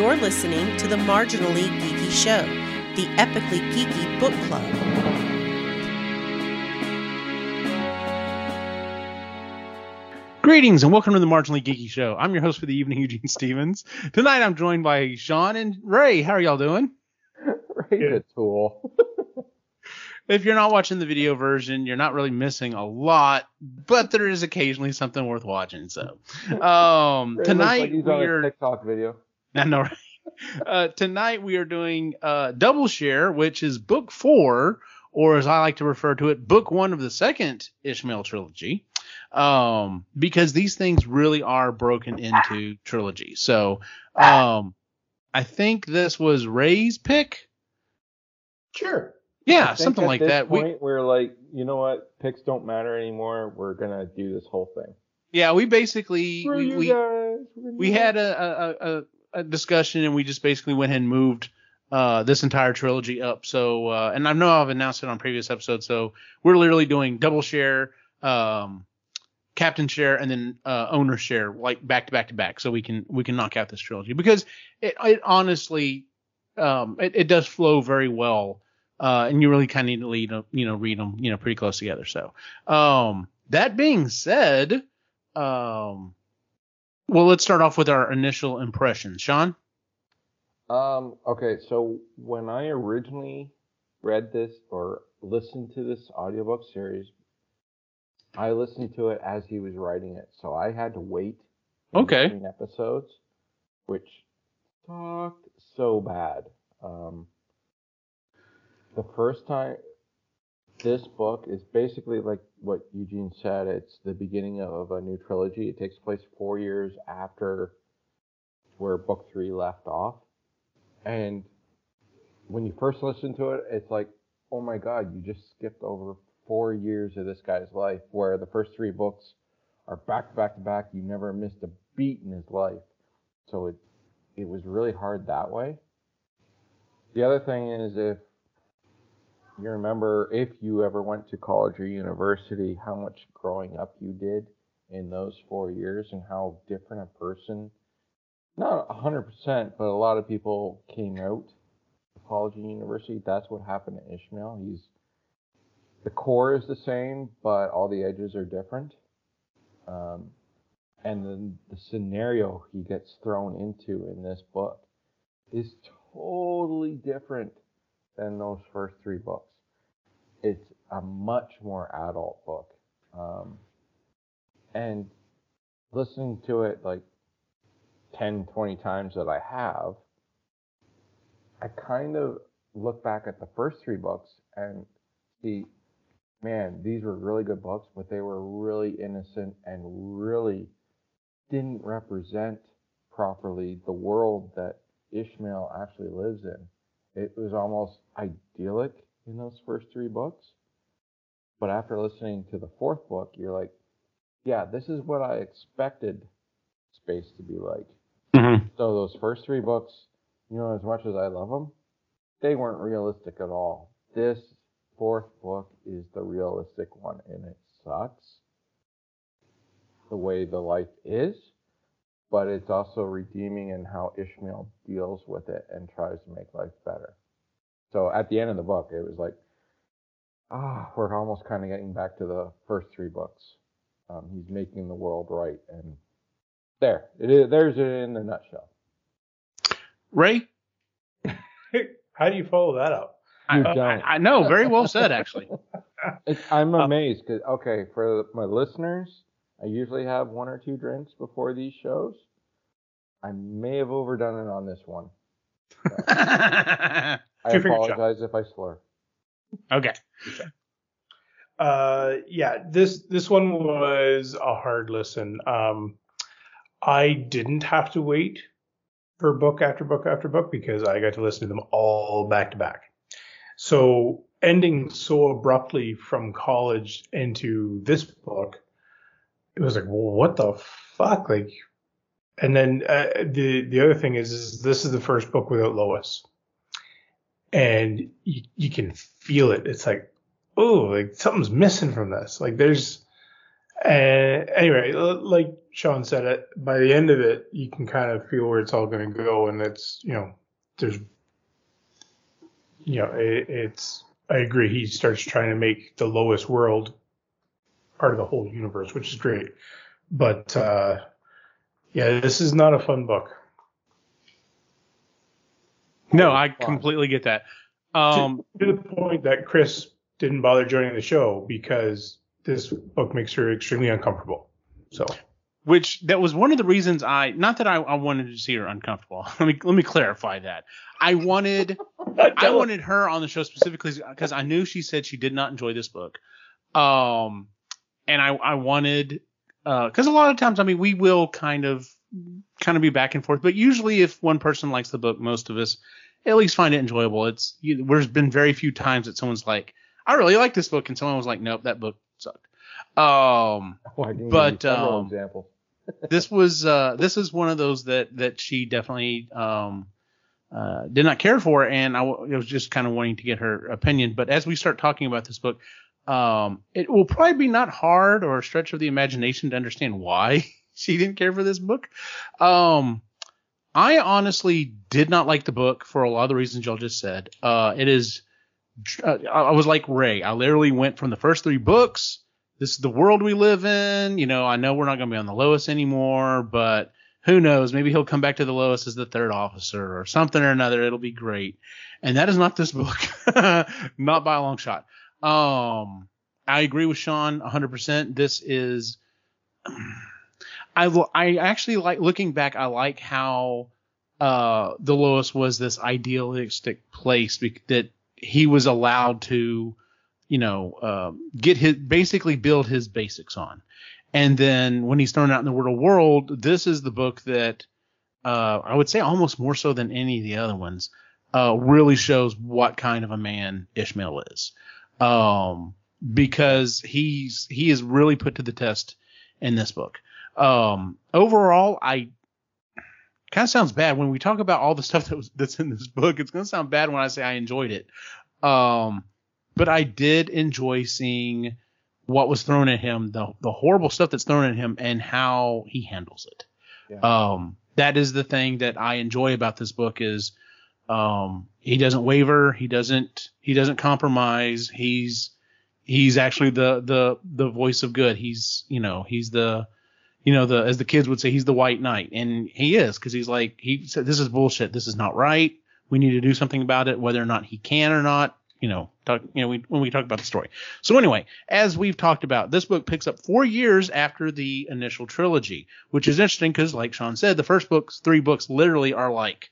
You're listening to the Marginally Geeky Show, the epically geeky book club. Greetings and welcome to the Marginally Geeky Show. I'm your host for the evening, Eugene Stevens. Tonight I'm joined by Sean and Ray. How are y'all doing? Ray's a tool. If you're not watching the video version, you're not really missing a lot, but there is occasionally something worth watching. So, um, Ray looks tonight like he's on a we're TikTok video. I know, right? Uh, tonight we are doing uh, Double Share, which is book four, or as I like to refer to it, book one of the second Ishmael trilogy, um, because these things really are broken into trilogy. So, um, I think this was Ray's pick. Sure. Yeah, something like that. We, Point we're like, you know what? Picks don't matter anymore. We're gonna do this whole thing. yeah, we basically we, we. We had a, a, a discussion and we just basically went ahead and moved uh, this entire trilogy up. So, uh, and I know I've announced it on previous episodes. So we're literally doing double share, um, captain share, and then uh, owner share, like back to back to back, so we can we can knock out this trilogy because it, it honestly, um, it, it does flow very well. Uh, and you really kind of need to lead, you know, read them, you know, pretty close together. So, um, that being said, um, well, let's start off with our initial impressions. Sean? Um. Okay. So when I originally read this or listened to this audiobook series, I listened to it as he was writing it, so I had to wait. Okay. Episodes, which sucked so bad. Um. The first time, this book is basically like what Eugene said. It's the beginning of a new trilogy. It takes place four years after where book three left off. And when you first listen to it, it's like, oh my God, you just skipped over four years of this guy's life, where the first three books are back to back to back. You never missed a beat in his life. So it it was really hard that way. The other thing is if you remember if you ever went to college or university, how much growing up you did in those four years and how different a person not 100%, but a lot of people came out of college and university. That's what happened to Ishmael. He's the core is the same, but all the edges are different. Um, and then the scenario he gets thrown into in this book is totally different than those first three books. It's a much more adult book. Um, and listening to it like 10, 20 times that I have, I kind of look back at the first three books and see, man, these were really good books, but they were really innocent and really didn't represent properly the world that Ishmael actually lives in. It was almost idyllic in those first three books. But after listening to the fourth book, you're like, yeah, this is what I expected space to be like. Mm-hmm. So those first three books, you know, as much as I love them, they weren't realistic at all. This fourth book is the realistic one, and it sucks the way the life is, but it's also redeeming in how Ishmael deals with it and tries to make life better. So at the end of the book, it was like, ah, we're almost kind of getting back to the first three books. Um, he's making the world right, and there it is. There's it in a nutshell. Ray? How do you follow that up? I, You I. I know. Very well said, actually. It's, I'm amazed because okay, for my listeners, I usually have one or two drinks before these shows. I may have overdone it on this one. I Two finger shot. apologize if I slur. okay. Uh, yeah, this this one was a hard listen. Um, I didn't have to wait for book after book after book because I got to listen to them all back to back. So ending so abruptly from college into this book, it was like, well, what the fuck? Like, and then uh, the the other thing is, is this is the first book without Lois, and you, you can feel it. It's like, oh, like something's missing from this. Like there's, And anyway, like Sean said, it by the end of it, you can kind of feel where it's all going to go, and it's you know, there's, you know, it, it's. I agree. He starts trying to make the Lois world part of the whole universe, which is great. But uh, yeah, this is not a fun book. No, I completely get that. Um, to the point that Chris didn't bother joining the show because this book makes her extremely uncomfortable. So which that was one of the reasons I not that I, I wanted to see her uncomfortable. let me let me clarify that. I wanted I wanted her on the show specifically because I knew she said she did not enjoy this book. Um, and I I wanted because a lot of times I mean we will kind of kind of be back and forth, but usually if one person likes the book, most of us at least find it enjoyable. It's you, there's been very few times that someone's like I really like this book and someone was like nope that book sucked. Um, Well, I can give But, um, examples. this was uh this is one of those that that she definitely um uh did not care for and I, w- I was just kind of wanting to get her opinion but as we start talking about this book um it will probably be not hard or a stretch of the imagination to understand why she didn't care for this book um I honestly did not like the book for a lot of the reasons y'all just said uh it is uh, I was like Ray I literally went from the first three books this is the world we live in. You know, I know we're not going to be on the Lois anymore, but who knows? Maybe he'll come back to the Lois as the third officer or something or another. It'll be great. And that is not this book, not by a long shot. Um, I agree with Sean 100%. This is, I, I actually like looking back. I like how, uh, the Lois was this idealistic place that he was allowed to, you know, um, get his basically build his basics on. And then when he's thrown out in the real world, this is the book that uh, I would say almost more so than any of the other ones uh, really shows what kind of a man Ishmael is, um, because he's he is really put to the test in this book. Um, overall, I kind of sounds bad when we talk about all the stuff that was that's in this book. It's gonna sound bad when I say I enjoyed it. Um, but I did enjoy seeing what was thrown at him, the the horrible stuff that's thrown at him, and how he handles it. Yeah. Um, that is the thing that I enjoy about this book is um, he doesn't waver, he doesn't he doesn't compromise. He's he's actually the the the voice of good. He's you know he's the you know the as the kids would say he's the white knight, and he is because he's like he said this is bullshit. This is not right. We need to do something about it, whether or not he can or not. You know, talk, you know, we, when we talk about the story. So anyway, as we've talked about, this book picks up four years after the initial trilogy, which is interesting because, like Sean said, the first books, three books, literally are like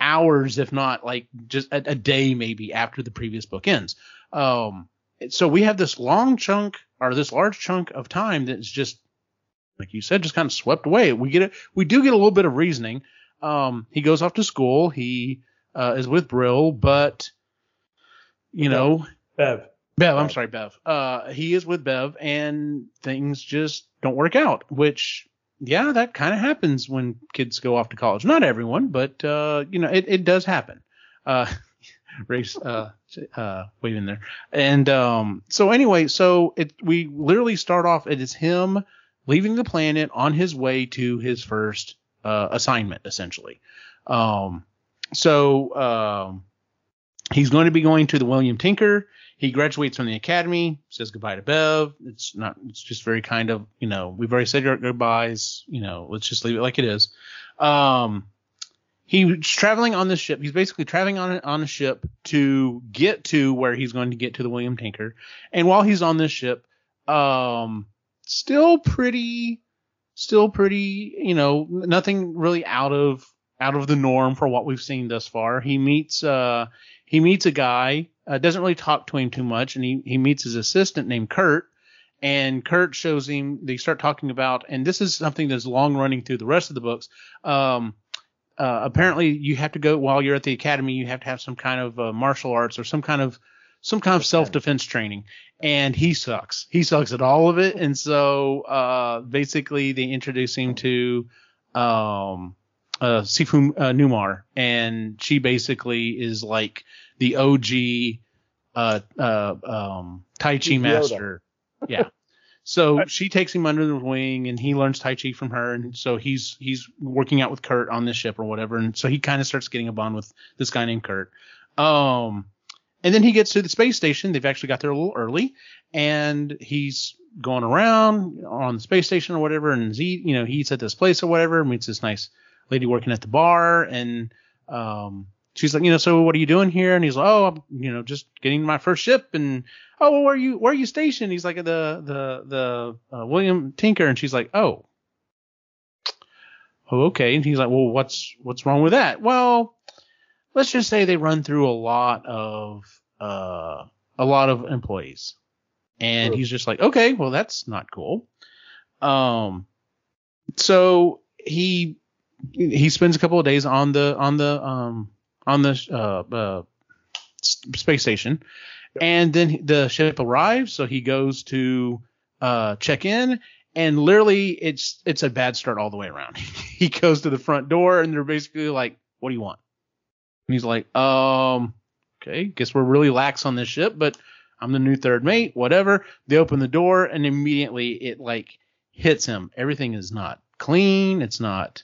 hours, if not like just a, a day, maybe after the previous book ends. Um, so we have this long chunk or this large chunk of time that's just, like you said, just kind of swept away. We get it. We do get a little bit of reasoning. Um, he goes off to school. He uh, is with Brill, but you know, Bev, Bev, I'm sorry, Bev. Uh, he is with Bev, and things just don't work out. Which, yeah, that kind of happens when kids go off to college. Not everyone, but uh, you know, it, it does happen. Uh, Ray's, uh, uh, waving there, and um, so anyway, so it we literally start off. It is him leaving the planet on his way to his first uh, assignment, essentially. Um, so um, he's going to be going to the William Tinker. He graduates from the academy, says goodbye to Bev. It's not, it's just very kind of, you know, we've already said our goodbyes, you know, let's just leave it like it is. Um, he's traveling on this ship. He's basically traveling on on a ship to get to where he's going to get to the William Tinker. And while he's on this ship, um, still pretty, still pretty, you know, nothing really out of, out of the norm for what we've seen thus far. He meets, uh, he meets a guy, uh, doesn't really talk to him too much, and he, he meets his assistant named Kurt. And Kurt shows him, they start talking about, and this is something that's long running through the rest of the books. Um, uh, apparently, you have to go while you're at the academy, you have to have some kind of uh, martial arts or some kind of some kind of self defense training. And he sucks. He sucks at all of it. And so uh, basically, they introduce him to um, uh, Sifu uh, Newmar, and she basically is like the OG uh, uh, um, Tai Chi master. Yeah. So she takes him under the wing, and he learns Tai Chi from her, and so he's he's working out with Kurt on this ship or whatever, and so he kind of starts getting a bond with this guy named Kurt. Um, and then he gets to the space station. They've actually got there a little early, and he's going around on the space station or whatever, and he you know he eats at this place or whatever, meets this nice lady working at the bar, and um, she's like, you know, so what are you doing here? And he's like, oh, I'm, you know, just getting my first ship. And oh, well, where are you, where are you stationed? He's like, the, the, the, uh, William Tinker. And she's like, oh, oh, okay. And he's like, well, what's, what's wrong with that? Well, let's just say they run through a lot of, uh, a lot of employees. And Sure. he's just like, okay, well, that's not cool. Um, so he, he spends a couple of days on the, on the, um, on the uh, uh, space station, and then the ship arrives. So he goes to uh, check in, and literally it's it's a bad start all the way around. he goes to the front door, and they're basically like, "What do you want?" And he's like, "Um, okay, guess we're really lax on this ship, but I'm the new third mate. Whatever." They open the door, and immediately it like hits him. Everything is not clean. It's not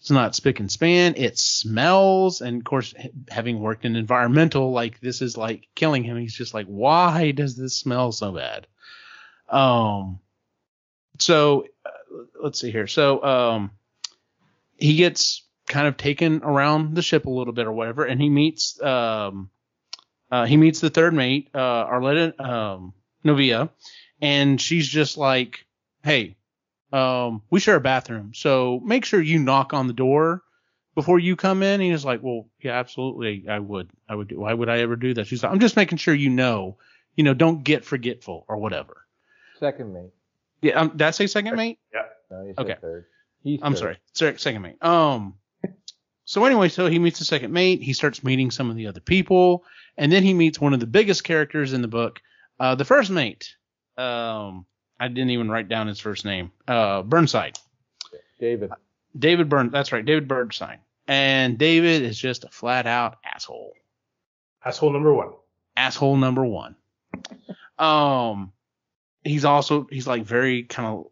it's not spick and span. It smells, and of course, having worked in environmental, like this is like killing him. He's just like, why does this smell so bad? Um, so uh, let's see here. So um, he gets kind of taken around the ship a little bit or whatever, and he meets um, uh, he meets the third mate, uh, Arletta um, Novia, and she's just like, hey, um, we share a bathroom, so make sure you knock on the door before you come in. And he's like, well, yeah, absolutely, I would, I would do. Why would I ever do that? She's like, I'm just making sure you know, you know, don't get forgetful or whatever. Second mate. Yeah, um, did I say second mate? No, Okay. third. He's I'm third. sorry, second mate. Um, so anyway, so he meets the second mate. He starts meeting some of the other people, and then he meets one of the biggest characters in the book, uh, the first mate. Um, I didn't even write down his first name. Uh, Burnside. David. David Burn. That's right, David Burnside. And David is just a flat out asshole. Asshole number one. Asshole number one. Um, he's also he's like very kind of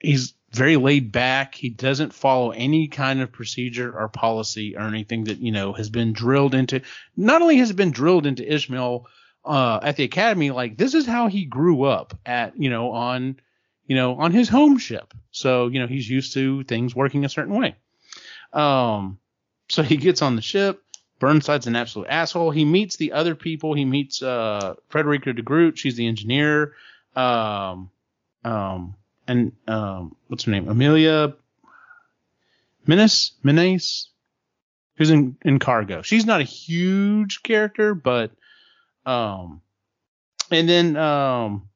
he's very laid back. He doesn't follow any kind of procedure or policy or anything that you know has been drilled into. Not only has it been drilled into Ishmael uh, at the academy, like this is how he grew up at you know on you know on his home ship. So you know he's used to things working a certain way. Um, so he gets on the ship. Burnside's an absolute asshole. He meets the other people. He meets uh, Frederica de Groot. She's the engineer. Um, um, and um, what's her name? Amelia Menace, Menace, who's in in Cargo. She's not a huge character, but um, and then um,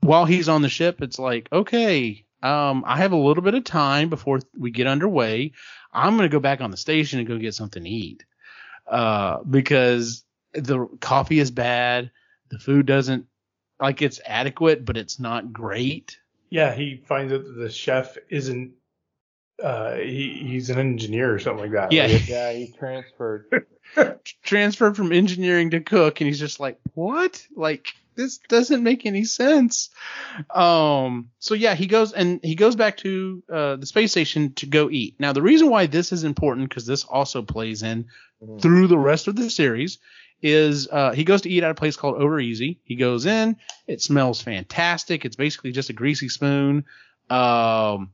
while he's on the ship, it's like okay, um, I have a little bit of time before we get underway. I'm gonna go back on the station and go get something to eat, uh, because the coffee is bad, the food doesn't like it's adequate, but it's not great. Yeah, he finds out that the chef isn't. Uh, he he's an engineer or something like that. Yeah. Like, Yeah, he transferred. transferred from engineering to cook and he's just like what like this doesn't make any sense um so yeah he goes and he goes back to uh, the space station to go eat now the reason why this is important because this also plays in Mhm. through the rest of the series is uh, he goes to eat at a place called Over Easy. He goes in, it smells fantastic. It's basically just a greasy spoon. Um,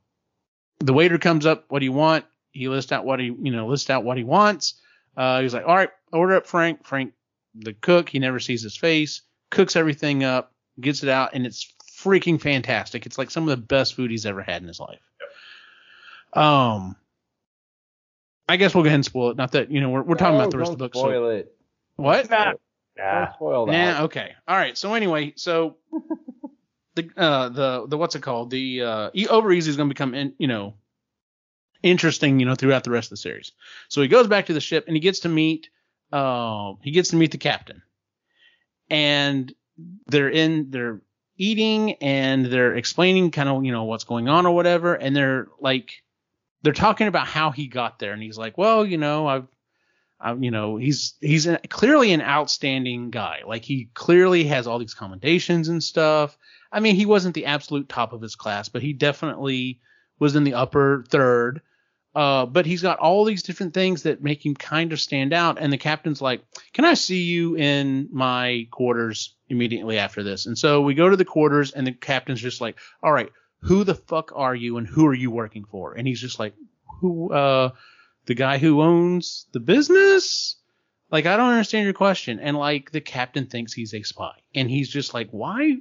the waiter comes up, what do you want? He lists out what he, you know, lists out what he wants. Uh, he's like, all right, order up Frank. Frank, the cook, he never sees his face, cooks everything up, gets it out, and it's freaking fantastic. It's like some of the best food he's ever had in his life. Um, I guess we'll go ahead and spoil it. Not that you know we're we're talking No, about the rest of the don't book. So Spoil it. what? Nah. Don't Nah. spoil that. Yeah. Okay. All right. So anyway, so the uh the the what's it called? The uh over easy is going to become in, you know interesting you know throughout the rest of the series. So he goes back to the ship and he gets to meet uh he gets to meet the captain, and they're in they're eating and they're explaining kind of you know what's going on or whatever, and they're like they're talking about how he got there, and he's like, well, you know, I've um, you know, he's he's a, clearly an outstanding guy. Like he clearly has all these commendations and stuff. I mean, he wasn't the absolute top of his class, but he definitely was in the upper third. Uh, but he's got all these different things that make him kind of stand out. And the captain's like, "Can I see you in my quarters immediately after this?" And so we go to the quarters, and the captain's just like, "All right, who the fuck are you, and who are you working for?" And he's just like, "Who? Uh, the guy who owns the business?" Like, I don't understand your question. And like, the captain thinks he's a spy, and he's just like, "Why?"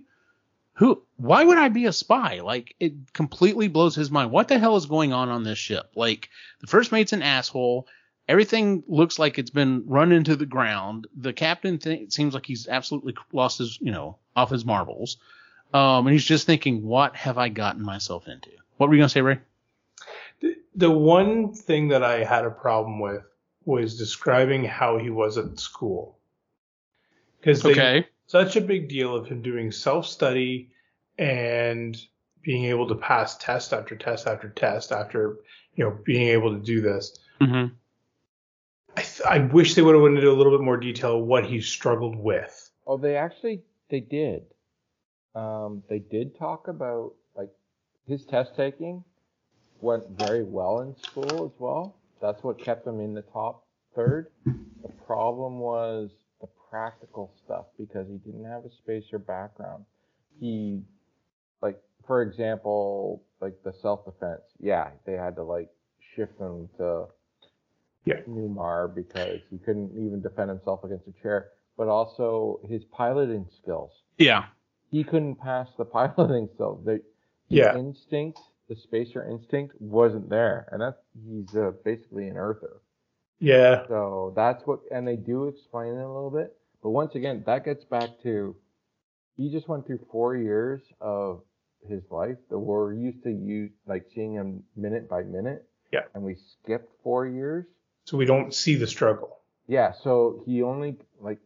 Who why would I be a spy? Like it completely blows his mind. What the hell is going on on this ship? Like the first mate's an asshole. Everything looks like it's been run into the ground. The captain th- seems like he's absolutely lost his, you know, off his marbles. Um, and he's just thinking, what have I gotten myself into? What were you gonna say, Ray? The, the one thing that I had a problem with was describing how he was at school. Because Okay. Such a big deal of him doing self study and being able to pass test after test after test after you know being able to do this. Mm-hmm. I, th- I wish they would have went into a little bit more detail what he struggled with. Oh, they actually they did. Um, they did talk about like his test taking went very well in school as well. That's what kept him in the top third. The problem was the practical stuff because he didn't have a spacer background. He like for example, like the self defense. Yeah, they had to like shift him to Yeah. Newmar because he couldn't even defend himself against a chair. But also his piloting skills Yeah. he couldn't pass the piloting so the, the Yeah. instinct the spacer instinct wasn't there and that's he's uh, basically an earther Yeah, so that's what and they do explain it a little bit but once again that gets back to he just went through four years of his life that we're used to use like seeing him minute by minute Yeah. and we skipped four years so we don't see the struggle. yeah, so he only like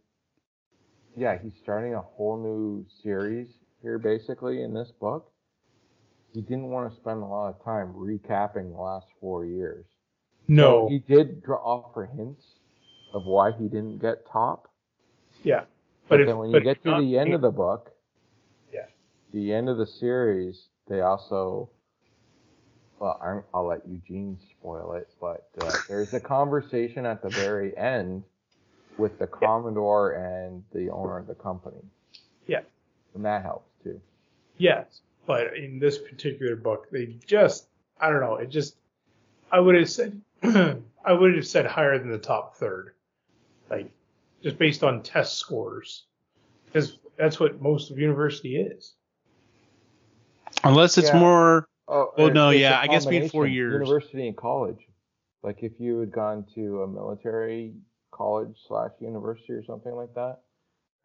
yeah, he's starting a whole new series here basically in this book. He didn't want to spend a lot of time recapping the last four years. No, He did draw offer hints of why he didn't get top. Yeah, But, if- then when you get to not- the end of the book, Yeah. the end of the series, they also well, I'm, I'll let Eugene spoil it, but uh, there's a conversation at the very end with the Commodore and the owner of the company. Yeah. And that helps too. Yes, but in this particular book, they just I don't know. It just I would have said I would have said higher than the top third, like just based on test scores, because that's what most of university is. Unless it's Yeah. more. Oh, Well, no, yeah, I guess being four years. University and college. Like if you had gone to a military college slash university or something like that,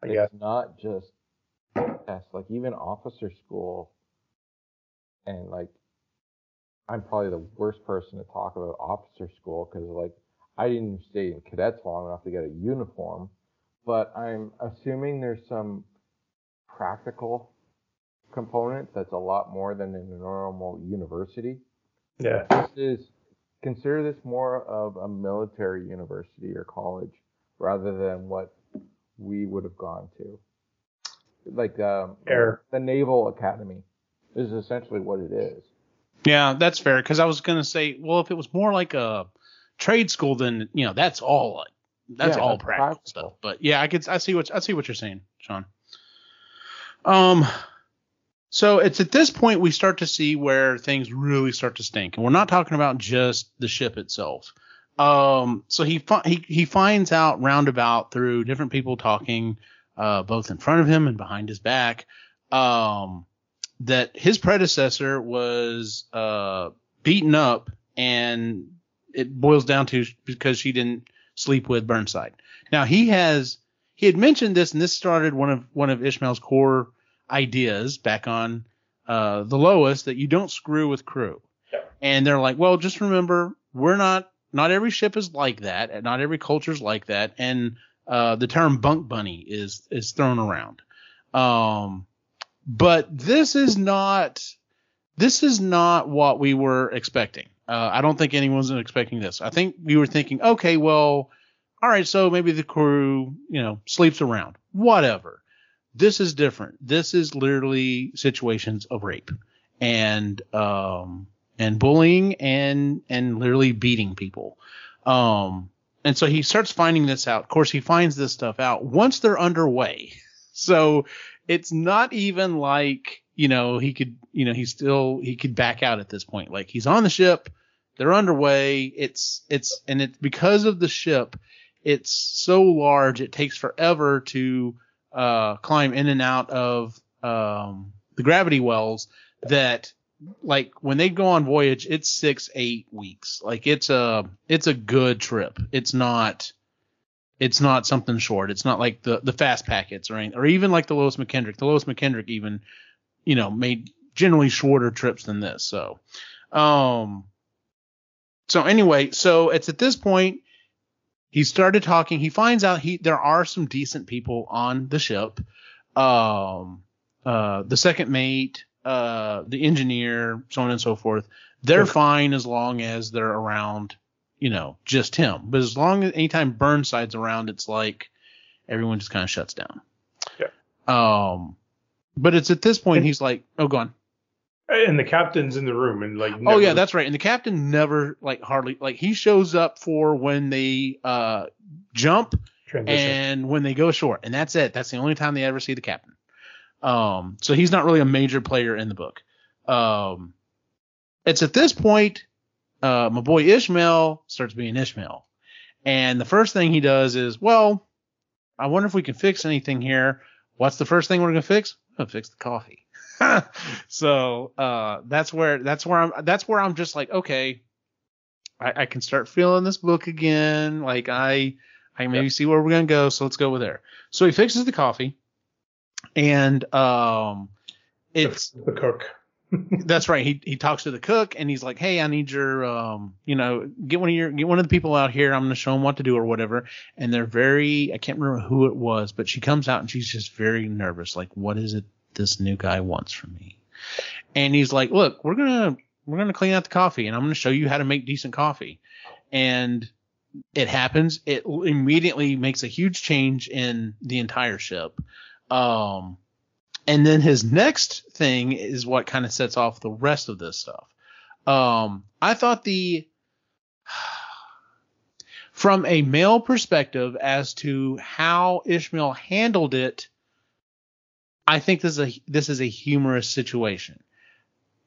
I it's guess. not just tests. Like even officer school, and like I'm probably the worst person to talk about officer school because like I didn't stay in cadets long enough to get a uniform, but I'm assuming there's some practical component that's a lot more than in a normal university. Yeah, This is consider this more of a military university or college rather than what we would have gone to. Like um, Air. the Naval Academy is essentially what it is. Yeah, that's fair. Because I was gonna say, well, if it was more like a trade school, then you know that's all that's Yeah, all that's practical, practical. stuff. But yeah, I could I see what I see what you're saying, Sean. Um, so it's at this point we start to see where things really start to stink, and we're not talking about just the ship itself. Um, so he fi- he he finds out roundabout through different people talking, uh, both in front of him and behind his back, um, that his predecessor was uh beaten up, and it boils down to because she didn't sleep with Burnside. Now he has he had mentioned this, and this started one of one of Ishmael's core ideas back on uh, the Lois that you don't screw with crew. Yep. And they're like, well, just remember, we're not not every ship is like that, and not every culture is like that, and uh, the term bunk bunny is is thrown around. Um, but this is not this is not what we were expecting. Uh, I don't think anyone's expecting this. I think we were thinking, okay, well, all right, so maybe the crew, you know, sleeps around, whatever. This is different. This is literally situations of rape and um and bullying and and literally beating people. Um and so he starts finding this out. Of course, he finds this stuff out once they're underway. So it's not even like, you know, he could, you know, he still, he could back out at this point. Like he's on the ship, they're underway. It's, it's, and it's because of the ship, it's so large, it takes forever to, uh, climb in and out of, um, the gravity wells that like when they go on voyage, it's six, eight weeks. Like it's a it's a good trip. It's not it's not something short. It's not like the the fast packets or anything, or even like the Lois McKendrick. The Lois McKendrick even, you know, made generally shorter trips than this. So, um, so anyway, so it's at this point he started talking. He finds out he there are some decent people on the ship. Um, uh, the second mate, uh, the engineer, so on and so forth. They're Sure. fine as long as they're around, you know, just him. But as long as anytime Burnside's around, it's like everyone just kind of shuts down. Yeah. Um, but it's at this point And- he's like, oh, go on. And the captain's in the room and like. Oh yeah, that's right. And the captain never like hardly like he shows up for when they uh jump transition. and when they go ashore, and that's it. That's the only time they ever see the captain. Um, so he's not really a major player in the book. Um, it's at this point, uh, my boy Ishmael starts being Ishmael, and the first thing he does is, well, I wonder if we can fix anything here. What's the first thing we're gonna fix? Gonna fix the coffee. so uh, that's where that's where I'm that's where I'm just like, okay, I, I can start feeling this book again. Like I I maybe see where we're gonna go, so let's go with there. So he fixes the coffee, and um, it's the cook. That's right. He he talks to the cook, and he's like, "Hey, I need your um, you know, get one of your get one of the people out here. I'm gonna show them what to do or whatever." And they're very, I can't remember who it was, but she comes out and she's just very nervous. Like, what is it this new guy wants from me? And he's like, "Look, we're gonna we're gonna clean out the coffee, and I'm gonna show you how to make decent coffee." And it happens. It immediately makes a huge change in the entire ship. Um, and then his next thing is what kind of sets off the rest of this stuff. Um, I thought the from a male perspective as to how Ishmael handled it, I think this is a this is a humorous situation.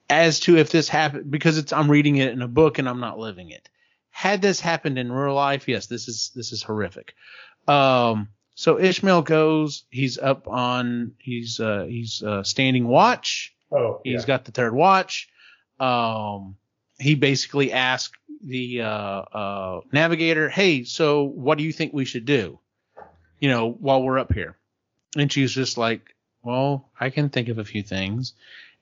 As to if this happened because it's I'm reading it in a book and I'm not living it. Had this happened in real life, yes, this is this is horrific. Um, so Ishmael goes, he's up on, he's uh, he's uh, standing watch. Oh, He's yeah. got the third watch. Um, he basically asked the uh, uh, navigator, "Hey, so what do you think we should do? You know, while we're up here?" And she's just like, "Well, I can think of a few things,"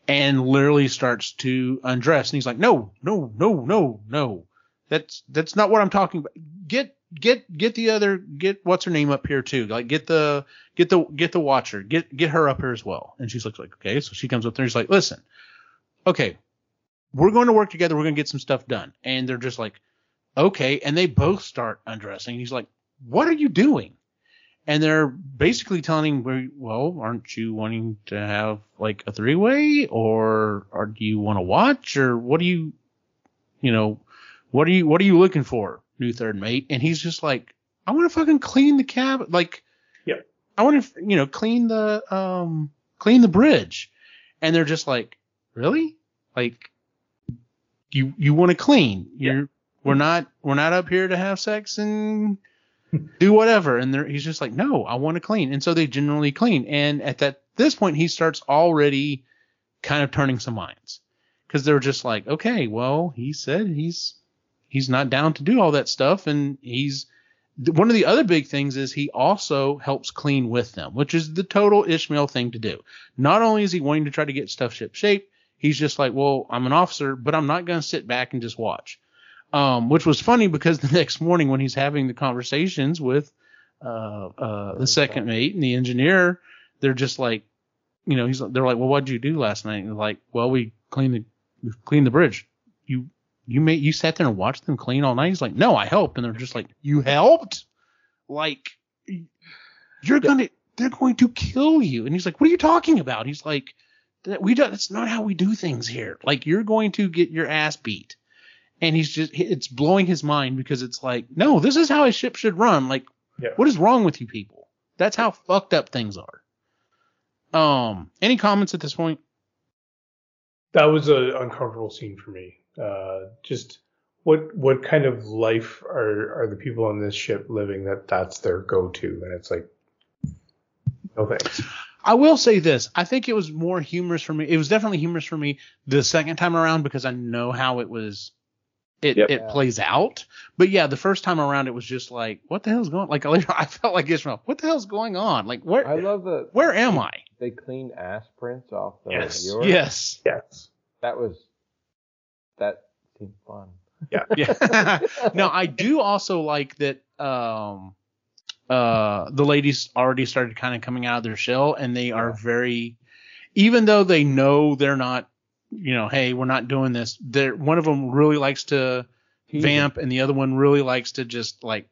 and literally starts to undress. And he's like, "No, no, no, no, no. That's that's not what I'm talking about. Get get get the other get what's her name up here too. Like get the get the get the watcher. Get get her up here as well." And she's like, like okay. So she comes up there. And she's like, "Listen, okay, we're going to work together. We're going to get some stuff done." And they're just like, "Okay." And they both start undressing. He's like, "What are you doing?" And they're basically telling him, "Well, aren't you wanting to have like a three way, or or do you want to watch, or what do you, you know, what are you what are you looking for, new third mate?" And he's just like, "I want to fucking clean the cab, like, yeah, I want to, you know, clean the um clean the bridge." And they're just like, "Really? Like, you you want to clean? You're we're not we're not up here to have sex and do whatever." And they're, he's just like, "No, I want to clean." And so they generally clean. And at that this point, he starts already kind of turning some minds because they're just like, "Okay, well, he said he's he's not down to do all that stuff, and he's." One of the other big things is he also helps clean with them, which is the total Ishmael thing to do. Not only is he wanting to try to get stuff ship shape, he's just like, well, I'm an officer, but I'm not going to sit back and just watch. Um, which was funny because the next morning when he's having the conversations with uh, uh, the second mate and the engineer, they're just like, you know, he's they're like, well, what'd you do last night? And they're like, well, we cleaned the we cleaned the bridge. You you made you sat there and watched them clean all night. He's like, no, I helped, and they're just like, you helped? Like, you're gonna they're going to kill you. And he's like, what are you talking about? He's like, that we don't, that's not how we do things here. Like you're going to get your ass beat. And he's just, it's blowing his mind because it's like, no, this is how a ship should run. Like, Yeah. what is wrong with you people? That's how fucked up things are. Um, any comments at this point? That was an uncomfortable scene for me. Uh, just what what kind of life are are the people on this ship living that that's their go to? And it's like, no thanks. I will say this. I think it was more humorous for me. It was definitely humorous for me the second time around because I know how it was. It Yep. it Yeah. plays out. But yeah, the first time around it was just like, what the hell's going? Like later, I felt like Ishmael. What the hell's going on? Like where I love that where am I? they cleaned ass prints off the Yes. viewer. Yes. Yes. That was that seemed fun. Yeah. now I do also like that. Um, uh, the ladies already started kind of coming out of their shell, and they are Yeah. very, even though they know they're not, you know, hey, we're not doing this. They're one of them really likes to Teasing. vamp, and the other one really likes to just like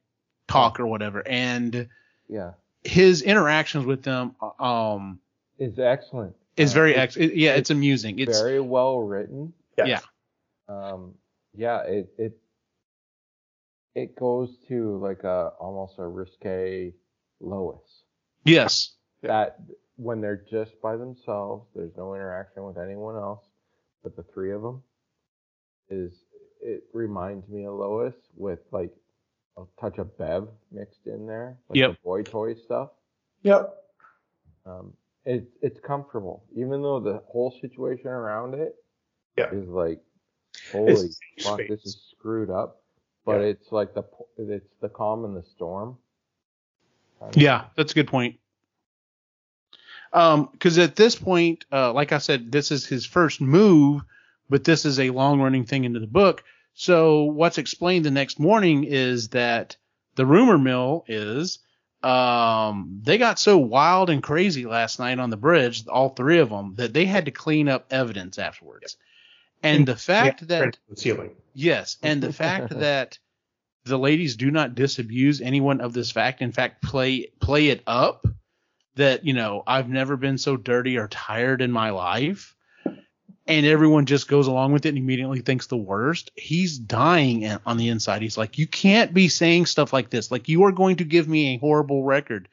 talk or whatever. And Yeah. his interactions with them, um, Is excellent. is Uh, very it's ex. it- yeah, it's amusing. It's very well written. Yes. Yeah. Um yeah, it it it goes to like a almost a risque Lois. yes, That when they're just by themselves, there's no interaction with anyone else but the three of them is it reminds me of Lois with like a touch of Bev mixed in there, like Yep. the boy toy stuff. Yep. Um, it, it's comfortable, even though the whole situation around it Yeah. is like, holy fuck, space. this is screwed up. But Yeah. it's like the it's the calm and the storm. kind of Yeah, that's a good point. Um, because at this point, uh, like I said, this is his first move, but this is a long running thing into the book. So what's explained the next morning is that the rumor mill is, um, they got so wild and crazy last night on the bridge, all three of them, that they had to clean up evidence afterwards. And the fact that the ceiling. Yes, and the fact that the ladies do not disabuse anyone of this fact, in fact, play play it up that you know I've never been so dirty or tired in my life, and everyone just goes along with it and immediately thinks the worst. He's dying on the inside. He's like, you can't be saying stuff like this. Like you are going to give me a horrible record,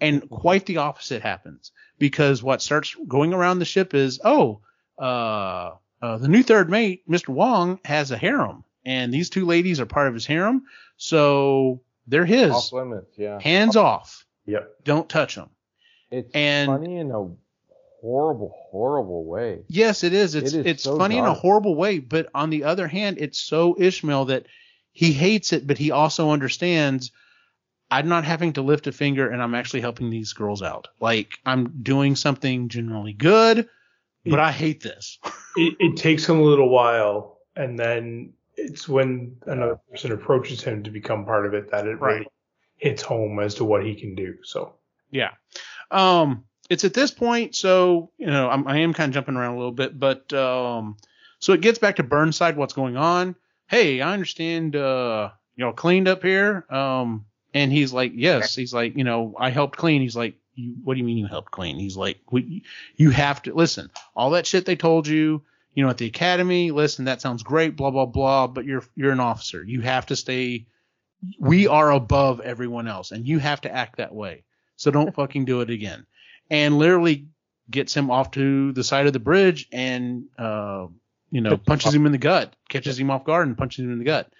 and quite the opposite happens because what starts going around the ship is, oh, uh, uh, the new third mate, Mr. Wong, has a harem, and these two ladies are part of his harem, so they're his. off limits. Yeah, Hands off. Yep. Don't touch them. it's and- funny in a horrible, horrible way. Yes, it is. It's It is it's so funny in a horrible way, but on the other hand, it's so Ishmael that he hates it, but he also understands I'm not having to lift a finger and I'm actually helping these girls out. Like I'm doing something generally good, but I hate this. It, it takes him a little while, and then it's when another person approaches him to become part of it that it Right. really hits home as to what he can do. So Yeah. Um, it's at this point, so you know, I'm, I am kind of jumping around a little bit, but um, so it gets back to Burnside. What's going on? Hey, I understand. Uh, y'all cleaned up here. Um, and he's like, yes. He's like, you know, I helped clean. He's like, you, what do you mean you helped clean? He's like, we, you have to listen. All that shit they told you, you know, at the academy. Listen, that sounds great. Blah blah blah. But you're you're an officer. You have to stay. We are above everyone else, and you have to act that way. So don't fucking do it again. And literally gets him off to the side of the bridge and, uh, you know, punches him in the gut, catches him off guard and punches him in the gut.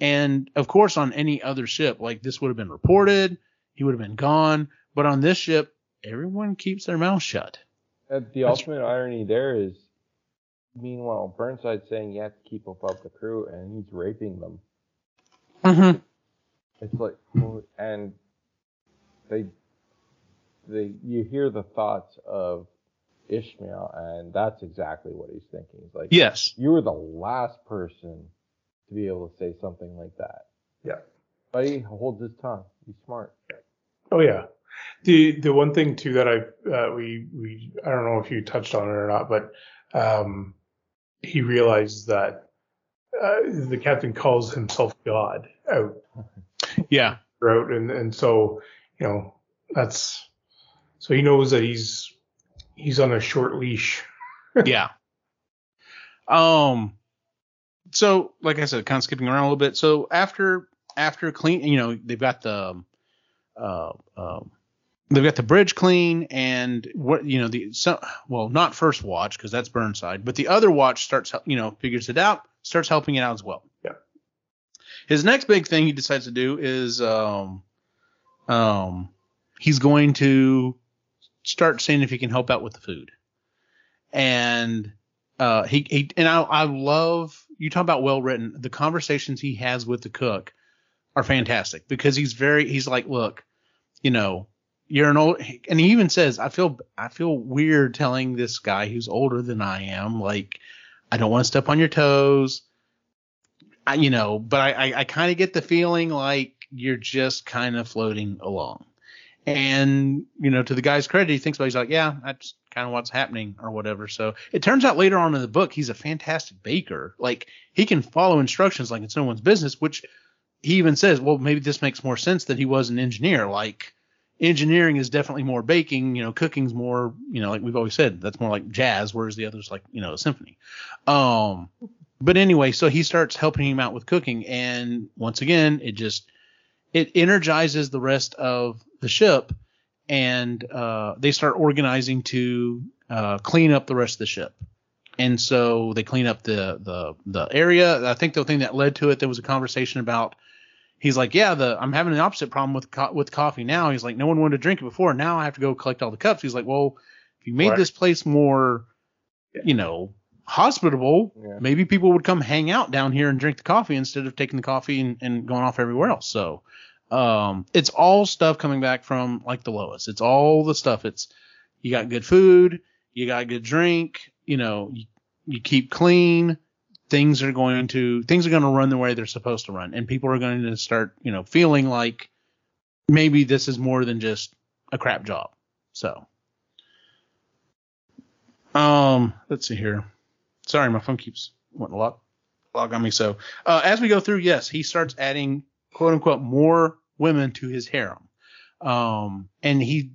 And of course, on any other ship, like this would have been reported, he would have been gone. But on this ship, everyone keeps their mouth shut. Uh, the ultimate irony there is, meanwhile, Burnside's saying you have to keep above the crew, and he's raping them. Mm-hmm. It's like, and they, they, you hear the thoughts of Ishmael, and that's exactly what he's thinking. He's like, Yes. you were the last person to be able to say something like that. Yeah. But he holds his tongue. He's smart. Oh yeah. The the one thing too that I uh, we we I don't know if you touched on it or not, but um, he realizes that uh, the captain calls himself God out Yeah. throughout, and and so you know that's So he knows that he's he's on a short leash. yeah. Um. So, like I said, kind of skipping around a little bit. So after after clean, you know, they've got the uh, um, they've got the bridge clean and what you know the so, well not first watch because that's Burnside, but the other watch starts you know figures it out, starts helping it out as well. Yeah. His next big thing he decides to do is um um he's going to start seeing if he can help out with the food, and uh he he and I I love you talk about well written the conversations he has with the cook are fantastic because he's very he's like look you know you're an old and he even says i feel i feel weird telling this guy who's older than i am like i don't want to step on your toes. I, you know but i i, I kind of get the feeling like you're just kind of floating along. And you know to the guy's credit he thinks about it, he's like yeah that's kind of what's happening or whatever. So it turns out later on in the book he's a fantastic baker. Like he can follow instructions like it's no one's business which he even says well maybe this makes more sense that he was an engineer. Like engineering is definitely more baking, you know, cooking's more, you know, like we've always said, that's more like jazz, whereas the other's like, you know, a symphony. Um, but anyway, so he starts helping him out with cooking, and once again, it just it energizes the rest of the ship, and uh, they start organizing to uh, clean up the rest of the ship. And so they clean up the the the area. I think the thing that led to it, there was a conversation about he's like, yeah, the I'm having an opposite problem with co- with coffee now. He's like, no one wanted to drink it before. Now I have to go collect all the cups. He's like, well, if you made Right. this place more, you know, hospitable, Yeah. maybe people would come hang out down here and drink the coffee instead of taking the coffee and, and going off everywhere else. So, um, it's all stuff coming back from like the lowest. It's all the stuff. It's you got good food, you got good drink, you know, you, you keep clean, things are going to things are going to run the way they're supposed to run. And people are going to start you know feeling like maybe this is more than just a crap job. So um let's see here. Sorry my phone keeps wanting to log, log on me. So uh, as we go through yes he starts adding quote unquote more women to his harem. Um and he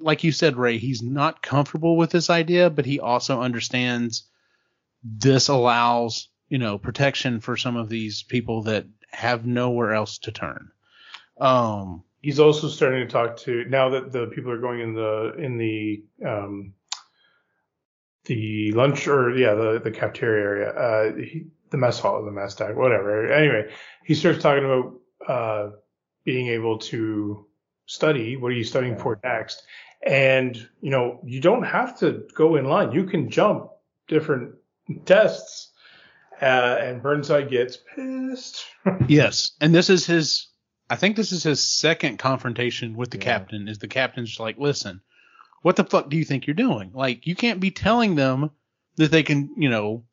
like you said ray he's not comfortable with this idea but he also understands this allows you know protection for some of these people that have nowhere else to turn. Um, He's also starting to talk to now that the people are going in the in the um, the lunch or yeah the the cafeteria area, uh, he, the mess hall, the mess tag, whatever. Anyway, he starts talking about uh, being able to study. What are you studying for next? And you know, you don't have to go in line. You can jump different tests. Uh, and Burnside gets pissed. yes, and this is his. I think this is his second confrontation with the Yeah. captain. Is the captain's like, listen, what the fuck do you think you're doing? Like, you can't be telling them that they can, you know,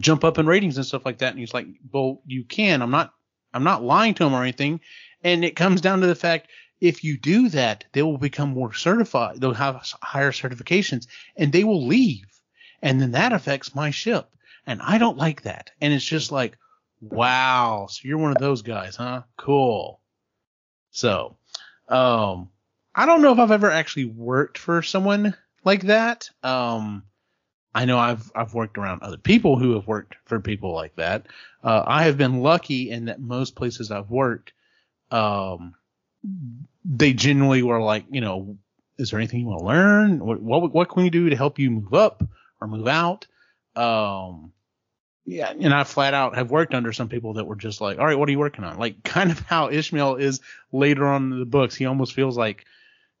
jump up in ratings and stuff like that. And he's like, well, you can. I'm not. I'm not lying to him or anything. And it comes down to the fact if you do that, they will become more certified. They'll have higher certifications and they will leave. And then that affects my ship. And I don't like that. And it's just like, wow. So you're one of those guys, huh? Cool. So, um, I don't know if I've ever actually worked for someone like that. Um, I know I've I've worked around other people who have worked for people like that. Uh, I have been lucky in that most places I've worked, um, they genuinely were like, you know, is there anything you want to learn? What, what what can we do to help you move up or move out? Um, yeah, and I flat out have worked under some people that were just like, all right, what are you working on? Like kind of how Ishmael is later on in the books. He almost feels like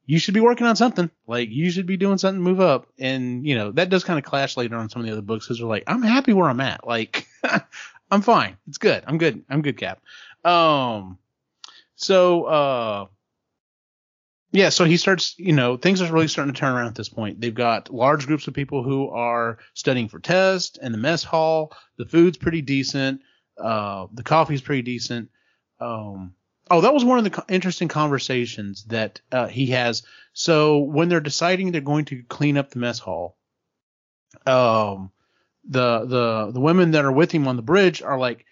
you should be working on something. Like you should be doing something move up. And you know, that does kind of clash later on some of the other books because they're like, I'm happy where I'm at. Like I'm fine. It's good. I'm good. I'm good, Cap. Um so uh yeah, so he starts, you know, things are really starting to turn around at this point. They've got large groups of people who are studying for tests in the mess hall. The food's pretty decent. Uh, the coffee's pretty decent. Um, oh, that was one of the co- interesting conversations that uh, he has. So when they're deciding they're going to clean up the mess hall, um, the the the women that are with him on the bridge are like,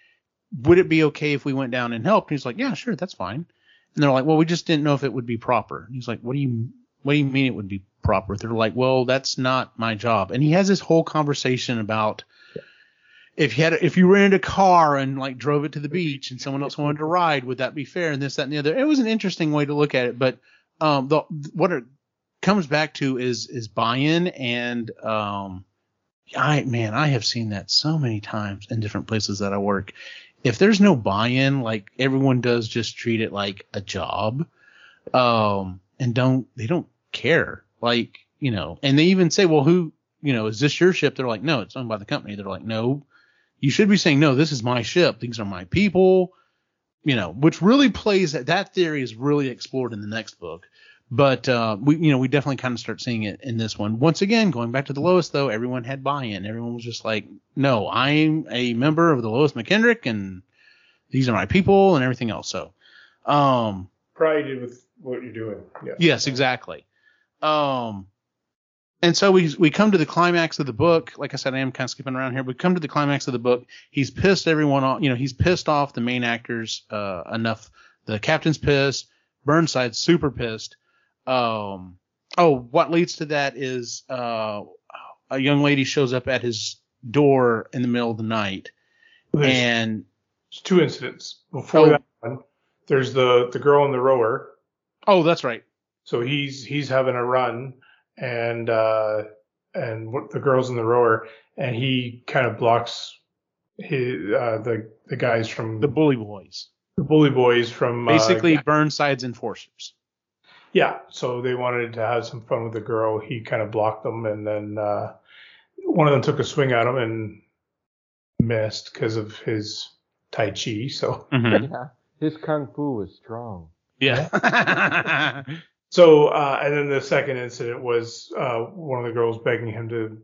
"Would it be okay if we went down and helped?" And he's like, "Yeah, sure, that's fine." And they're like, "Well, we just didn't know if it would be proper." And he's like, "What do you what do you mean it would be proper? They're like, well, that's not my job. And he has this whole conversation about if you had if you rented a car and like drove it to the beach and someone else wanted to ride, would that be fair? And this, that, and the other. It was an interesting way to look at it, but um, the what it comes back to is is buy-in and um, I man, I have seen that so many times in different places that I work. If there's no buy-in, like everyone does, just treat it like a job, um, and don't they don't care, like you know, and they even say, well, who you know, is this your ship? They're like, no, it's owned by the company. They're like, no, you should be saying, no, this is my ship. These are my people, you know, which really plays that, that theory is really explored in the next book. But, uh, we, you know, we definitely kind of start seeing it in this one. Once again, going back to the Lois though, everyone had buy-in. Everyone was just like, no, I'm a member of the Lois McKendrick and these are my people and everything else. So, um, Pride with what you're doing. Yeah. Yes, exactly. Um, and so we we come to the climax of the book. Like I said, I am kind of skipping around here. We come to the climax of the book. He's pissed everyone off. You know, he's pissed off the main actors uh, enough. The captain's pissed. Burnside's super pissed. Um, oh, what leads to that is uh, a young lady shows up at his door in the middle of the night, There's, and there's two incidents. Before Oh. that one, there's the the girl in the rower. oh, that's right. So he's he's having a run, and uh, and what the girl's in the rower, and he kind of blocks his uh, the the guys from The bully boys, The bully boys from uh, basically Burnside's enforcers. Yeah. So they wanted to have some fun with the girl. He kind of blocked them, and then uh, one of them took a swing at him and missed because of his tai chi. So Mm-hmm. Yeah, his kung fu was strong. Yeah. So, uh, and then the second incident was uh, one of the girls begging him to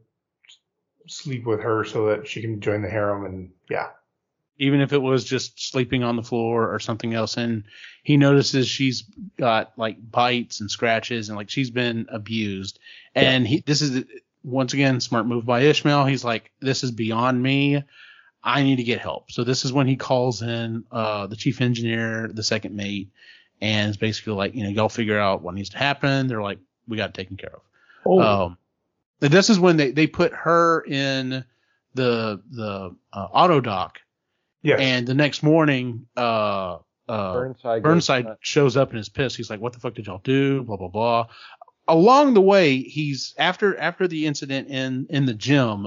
sleep with her so that she can join the harem, and yeah, Even if it was just sleeping on the floor or something else. And he notices she's got like bites and scratches and like she's been abused. And he, this is once again, smart move by Ishmael. He's like, this is beyond me. I need to get help. So this is when he calls in, uh, the chief engineer, the second mate, and it's basically like, you know, y'all figure out what needs to happen. They're like, we got it taken care of. oh, Um, and this is when they, they put her in the the uh, autodoc, yes, and the next morning, uh, uh, Burnside. Burnside shows up and is pissed. He's like, "What the fuck did y'all do?" Blah blah blah. Along the way, he's after after the incident in in the gym,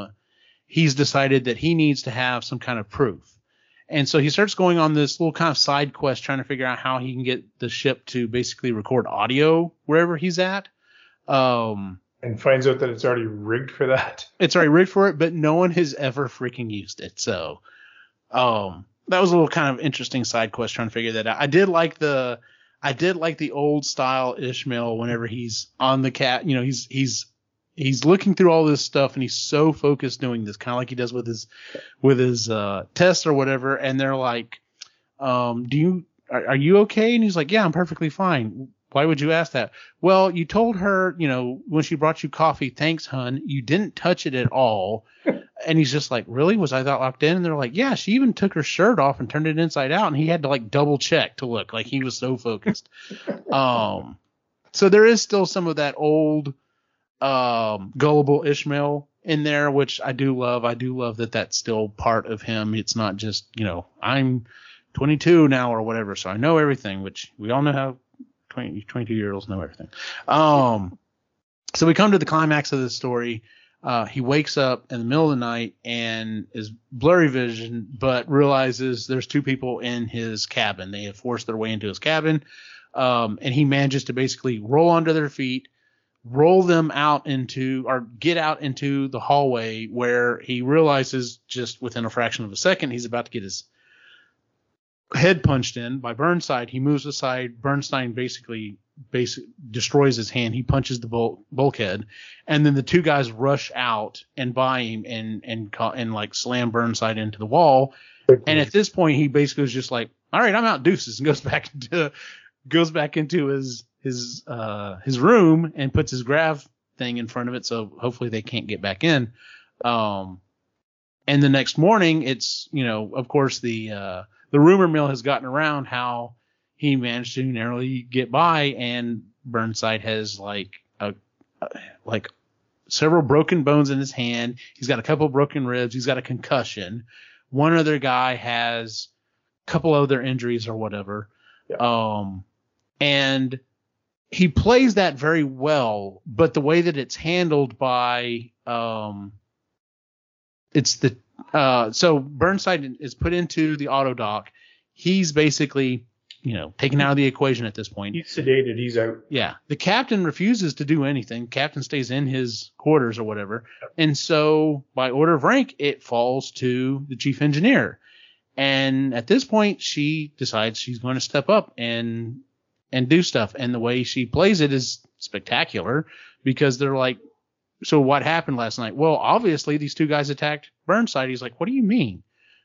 he's decided that he needs to have some kind of proof. And so he starts going on this little kind of side quest trying to figure out how he can get the ship to basically record audio wherever he's at. Um, and finds out that it's already rigged for that. it's already rigged for it, but no one has ever freaking used it. So, um, that was a little kind of interesting side quest trying to figure that out. I did like the, I did like the old style Ishmael whenever he's on the cat, you know, he's, he's, he's looking through all this stuff and he's so focused doing this kind of like he does with his, with his, uh, tests or whatever. And they're like, um, do you, are, are you okay? And he's like, yeah, I'm perfectly fine. Why would you ask that? Well, you told her, you know, when she brought you coffee, thanks, hun. You didn't touch it at all. And he's just like, really? Was I that locked in? And they're like, yeah, she even took her shirt off and turned it inside out. And he had to like double check to look like he was so focused. um, so there is still some of that old, um, gullible Ishmael in there, which I do love. I do love that that's still part of him. It's not just, you know, I'm 22 now or whatever, so I know everything, which we all know how 20, 22 year olds know everything. Um, so we come to the climax of the story. Uh, he wakes up in the middle of the night and is blurry vision, but realizes there's two people in his cabin. They have forced their way into his cabin. Um, and he manages to basically roll onto their feet, roll them out into, or get out into the hallway where he realizes just within a fraction of a second, he's about to get his head punched in by Burnside. He moves aside. Bernstein basically basic destroys his hand. He punches the bul- bulkhead, and then the two guys rush out and buy him and and ca- and like slam Burnside into the wall. And at this point, he basically was just like, "All right, I'm out, deuces," and goes back into goes back into his his uh his room and puts his grav thing in front of it, so hopefully they can't get back in. Um, and the next morning, it's you know, of course, the uh the rumor mill has gotten around how he managed to narrowly get by and Burnside has like a, a like several broken bones in his hand. He's got a couple broken ribs. He's got a concussion. One other guy has a couple other injuries or whatever. Yeah. Um, and he plays that very well, but the way that it's handled by, um, it's the, uh, so Burnside is put into the autodoc. He's basically, you know, taken out of the equation at this point. He's sedated. He's out. Yeah. The captain refuses to do anything. Captain stays in his quarters or whatever. And so by order of rank, it falls to the chief engineer. And at this point, she decides she's going to step up and, and do stuff. And the way she plays it is spectacular because they're like, so what happened last night? Well, obviously these two guys attacked Burnside. He's like, what do you mean?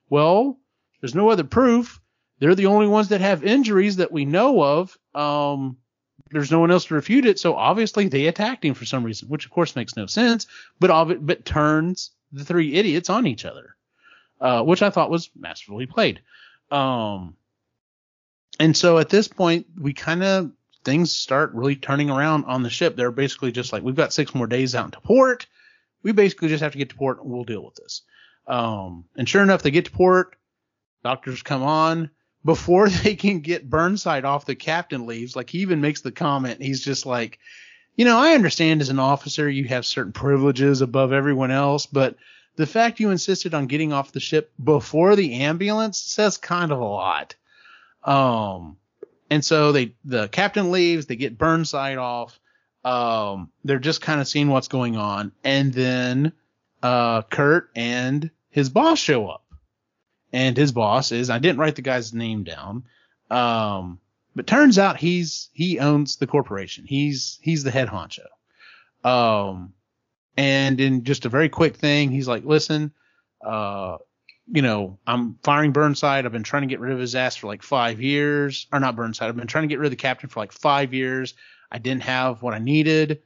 Well, there's no other proof. They're the only ones that have injuries that we know of. Um, there's no one else to refute it, so obviously they attacked him for some reason, which of course makes no sense, but ob- but turns the three idiots on each other, uh, which I thought was masterfully played. Um, and so at this point, we kind of things start really turning around on the ship. They're basically just like, we've got six more days out into port. We basically just have to get to port and we'll deal with this. Um, and sure enough, they get to port. Doctors come on before they can get Burnside off. The captain leaves. Like he even makes the comment. He's just like, you know, I understand as an officer you have certain privileges above everyone else, but the fact you insisted on getting off the ship before the ambulance says kind of a lot. Um, and so they, the captain leaves, they get Burnside off. Um, they're just kind of seeing what's going on. And then, uh, Kurt and his boss show up. And his boss is, I didn't write the guy's name down. Um, but turns out he's, he owns the corporation. He's, he's the head honcho. Um, and in just a very quick thing, he's like, listen, uh, you know, I'm firing Burnside. I've been trying to get rid of his ass for like five years, or not Burnside. I've been trying to get rid of the captain for like five years. I didn't have what I needed.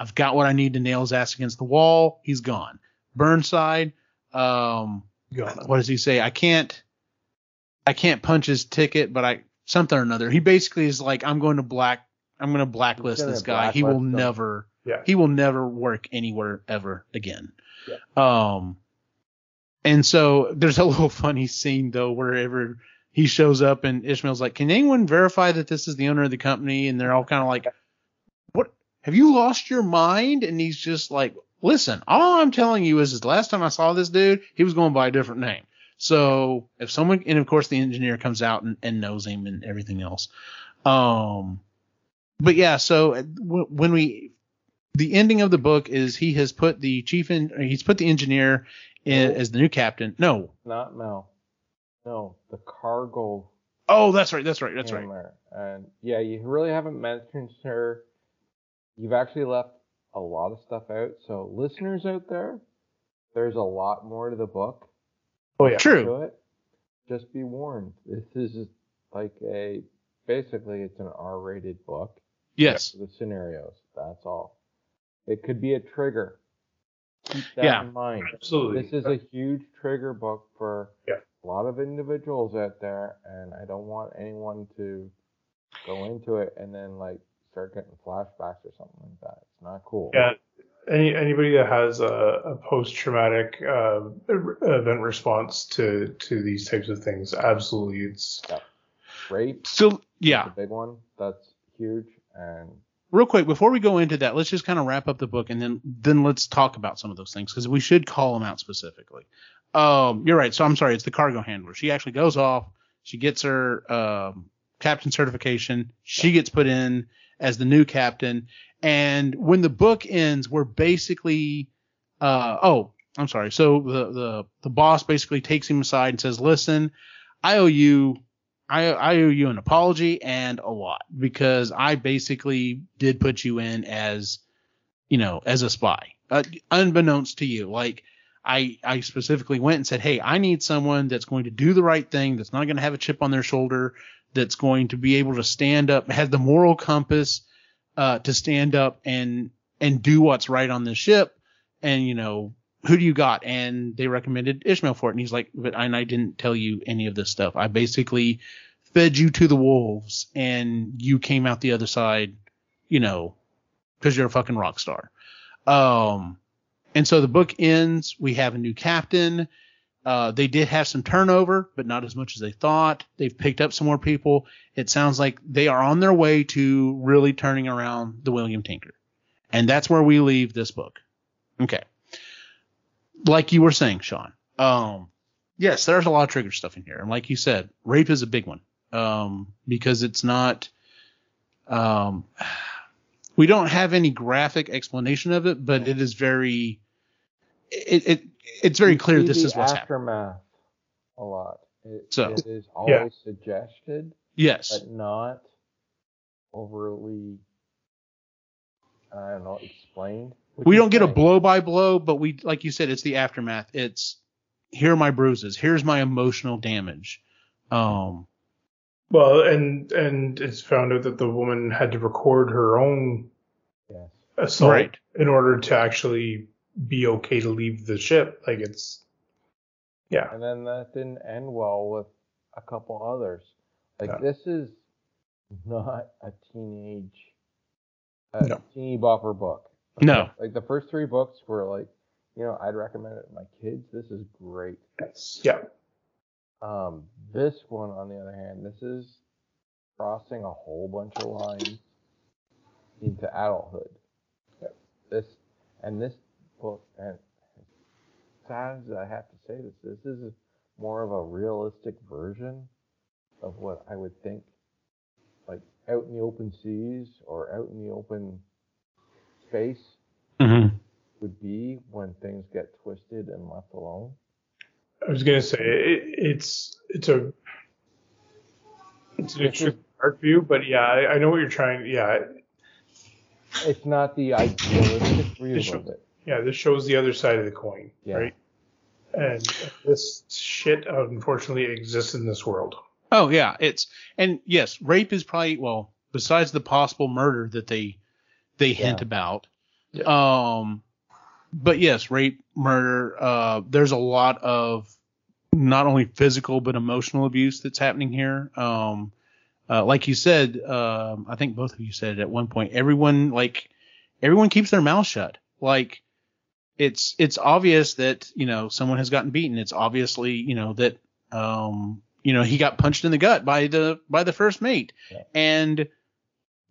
I've got what I need to nail his ass against the wall. He's gone. Burnside, um. What does he say? I can't, I can't punch his ticket, but I something or another. He basically is like, I'm going to black, I'm going to blacklist this guy. He will blacklist him. never, Yeah. he will never work anywhere ever again. Um, and so there's a little funny scene though, wherever he shows up and Ishmael's like, can anyone verify that this is the owner of the company? And they're all kind of like, what? Have you lost your mind? And he's just like, listen, all I'm telling you is, is the last time I saw this dude, he was going by a different name. So if someone, and of course the engineer comes out and, and knows him and everything else. Um, but yeah, so w- when we, the ending of the book is he has put the chief in, he's put the engineer in, as the new captain. No. Not Mel. No, the cargo Oh, that's right. That's right. That's right. And yeah, you really haven't mentioned her. You've actually left a lot of stuff out. So listeners out there, there's a lot more to the book. Oh yeah. True. To it. Just be warned. This is like a basically it's an R-rated book. Yes. The scenarios. That's all. It could be a trigger. Keep that Yeah. in mind. Absolutely. This is a huge trigger book for Yeah. a lot of individuals out there, and I don't want anyone to go into it and then like start getting flashbacks or something like that. It's not cool. Yeah. Any anybody that has a, a post traumatic uh, event response to to these types of things, absolutely, it's Rape, So yeah, the big one. That's huge, and real quick before we go into that, let's just kind of wrap up the book and then then let's talk about some of those things because we should call them out specifically. Um, you're right. So I'm sorry, it's the cargo handler. She actually goes off. She gets her um, captain certification. She gets put in as the new captain. And when the book ends, we're basically uh, oh, I'm sorry. So the the the boss basically takes him aside and says, "Listen, I owe you I, I owe you an apology and a lot because I basically did put you in as, you know, as a spy, uh, unbeknownst to you. Like I, I specifically went and said, Hey, I need someone that's going to do the right thing. That's not going to have a chip on their shoulder. That's going to be able to stand up, has the moral compass, uh, to stand up and, and do what's right on this ship. And, you know, who do you got? And they recommended Ishmael for it. And he's like, but and I didn't tell you any of this stuff. I basically fed you to the wolves and you came out the other side, you know, because you're a fucking rock star. Um, and so the book ends. We have a new captain. Uh, they did have some turnover, but not as much as they thought. They've picked up some more people. It sounds like they are on their way to really turning around the William Tinker. And that's where we leave this book. Okay. Like you were saying, Sean. Um, yes, there's a lot of trigger stuff in here. And like you said, rape is a big one. Um, because it's not, um, we don't have any graphic explanation of it, but it is very, it, it it's very You clear this is what's happening. aftermath a lot. It, So- it is always suggested, Yes. but not overly. I don't know, explained. We don't get a blow by blow, but we, like you said, it's the aftermath. It's here are my bruises. Here's my emotional damage. Um, Well, and and it's found out that the woman had to record her own Yes. assault Right. in order to actually be okay to leave the ship. Like it's, yeah, And then that didn't end well with a couple others. Like this is not a teenage, a No. teeny bopper book. No. Like the first three books were like, you know, I'd recommend it to my kids. This is great. yes, yeah, Um, this one, on the other hand, this is crossing a whole bunch of lines into adulthood. This and this book, and as sad as I have to say this, this is more of a realistic version of what I would think, like out in the open seas or out in the open space mhm. would be when things get twisted and left alone. I was gonna say it, it's it's a it's an This extreme is- dark view, but yeah, I, I know what you're trying. Yeah, It's not the idealistic view It's- of it. Yeah, this shows the other side of the coin, Yeah. right? And this shit unfortunately exists in this world. Oh yeah, it's and yes, rape is probably well besides the possible murder that they they hint Yeah. about. Um, but yes, rape, murder. Uh, there's a lot of not only physical but emotional abuse that's happening here. Um, uh, like you said, um, I think both of you said it at one point. Everyone like everyone keeps their mouth shut. Like it's it's obvious that you know someone has gotten beaten. It's obviously you know that um, you know he got punched in the gut by the by the first mate, Yeah. and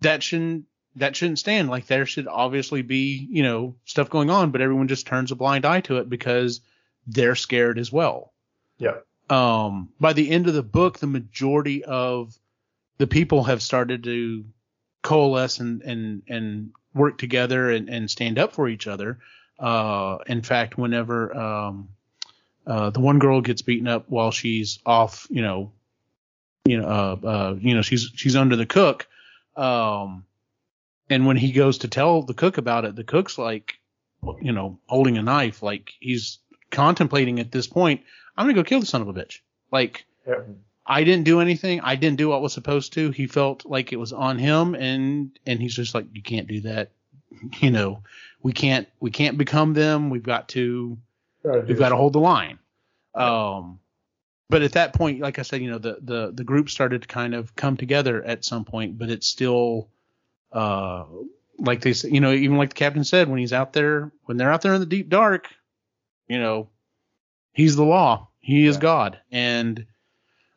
that shouldn't that shouldn't stand. Like there should obviously be you know stuff going on, but everyone just turns a blind eye to it because they're scared as well. Yeah. Um, by the end of the book, the majority of the people have started to coalesce and and and work together and, and stand up for each other. Uh, in fact, whenever um, uh, the one girl gets beaten up while she's off, you know, you know, uh, uh, you know, she's she's under the cook. Um, and when he goes to tell the cook about it, the cook's like, you know, holding a knife, like he's contemplating at this point, I'm gonna go kill the son of a bitch. Like, Yeah. I didn't do anything. I didn't do what was supposed to. He felt like it was on him, and and he's just like, you can't do that. You know, we can't we can't become them. We've got to we've got to hold the line. Um, but at that point, like I said, you know, the the the group started to kind of come together at some point, but it's still, uh, like they said, you know, even like the captain said, when he's out there, when they're out there in the deep dark, you know, he's the law, he is Yeah. God, and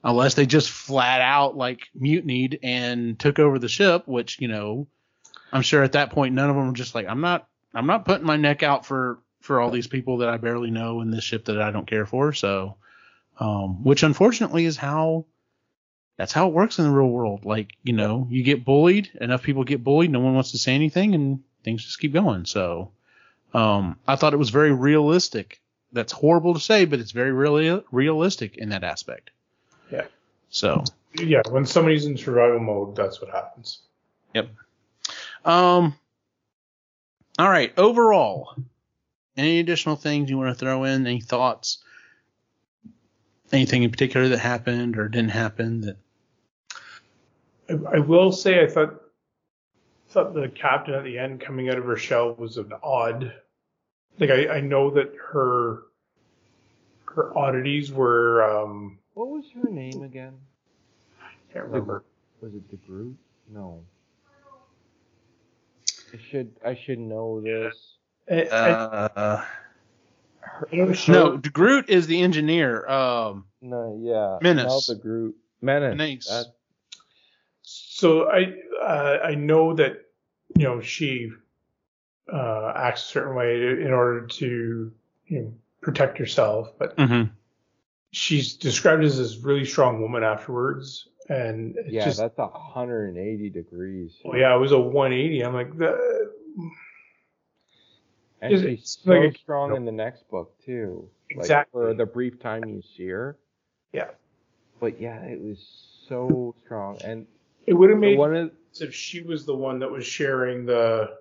unless they just flat out like mutinied and took over the ship, which you know, I'm sure at that point none of them were just like, I'm not, I'm not putting my neck out for for all these people that I barely know in this ship that I don't care for. So, um, which unfortunately is how that's how it works in the real world. Like, you know, you get bullied, enough people get bullied, no one wants to say anything, and things just keep going. So, um, I thought it was very realistic. That's horrible to say, but it's very really realistic in that aspect. Yeah. So, yeah, when somebody's in survival mode, that's what happens. Um, all right. Overall, any additional things you want to throw in? Any thoughts? Anything in particular that happened or didn't happen that I, I will say I thought thought the captain at the end coming out of her shell was an odd. Like I, I know that her her oddities were um What was her name again? I can't remember. Was it the Groot? No. I should I should know this. I, I, Uh, I know no, Charlotte- Groot is the engineer. Um, No, yeah. Menace. Mel the Groot. Menace. Menace. That- So I uh, I know that you know she uh, acts a certain way in order to you know protect herself, but mhm. she's described as this really strong woman afterwards, and yeah, just that's 180 degrees. oh yeah, it was a 180. I'm like the And she's so like strong in the next book too. Like, Exactly. for the brief time you see her. yeah. But yeah, it was so strong. And It would have made one of if she was the one that was sharing the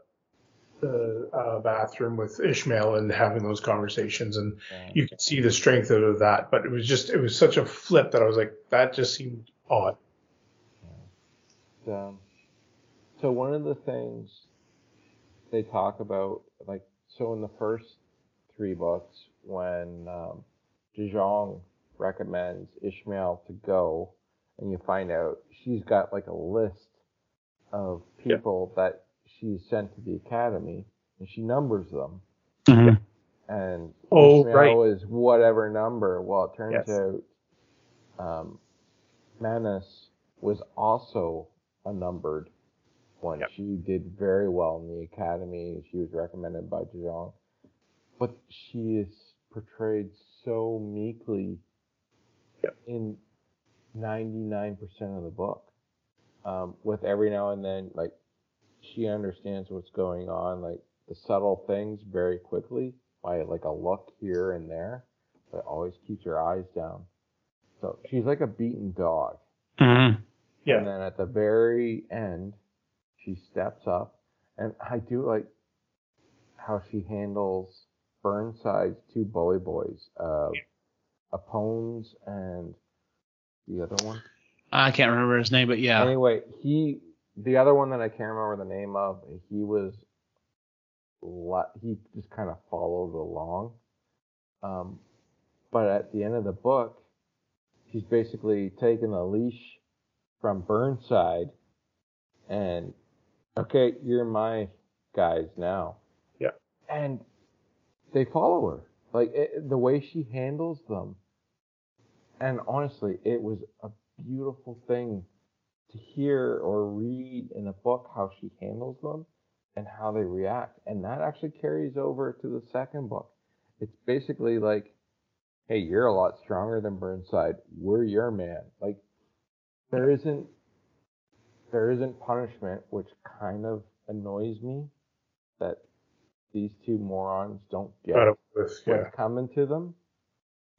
the uh, bathroom with Ishmael and having those conversations, and yeah. you could see the strength of that. But it was just it was such a flip that I was like, that just seemed odd. um, so one of the things they talk about, like, so in the first three books, when um, Zhang recommends Ishmael to go, and you find out she's got like a list of Yeah. people that she's sent to the academy, and she numbers them. Mhm. and Oh, Ishmael is whatever number. Well, it turns Yes. out um, Manus was also a numbered one. Yep. She did very well in the academy. She was recommended by Zhang, but she is portrayed so meekly Yep. in 99% of the book. Um, with every now and then, like she understands what's going on, like the subtle things very quickly by like a look here and there, but always keeps her eyes down. So she's like a beaten dog. Mhm. Yeah. And then at the very end, she steps up, and I do like how she handles Burnside's two bully boys, uh, Apones and the other one. I can't remember his name, but yeah. Anyway, he the other one that I can't remember the name of, he was le- he just kind of followed along. Um, but at the end of the book, he's basically taken a leash from Burnside and okay, you're my guys now. Yeah. And they follow her. Like it, the way she handles them. And honestly, it was a beautiful thing to hear or read in a book how she handles them and how they react. And that actually carries over to the second book. It's basically like, hey, you're a lot stronger than Burnside. We're your man. Like, there isn't there isn't punishment, which kind of annoys me that these two morons don't get what's yeah. coming to them.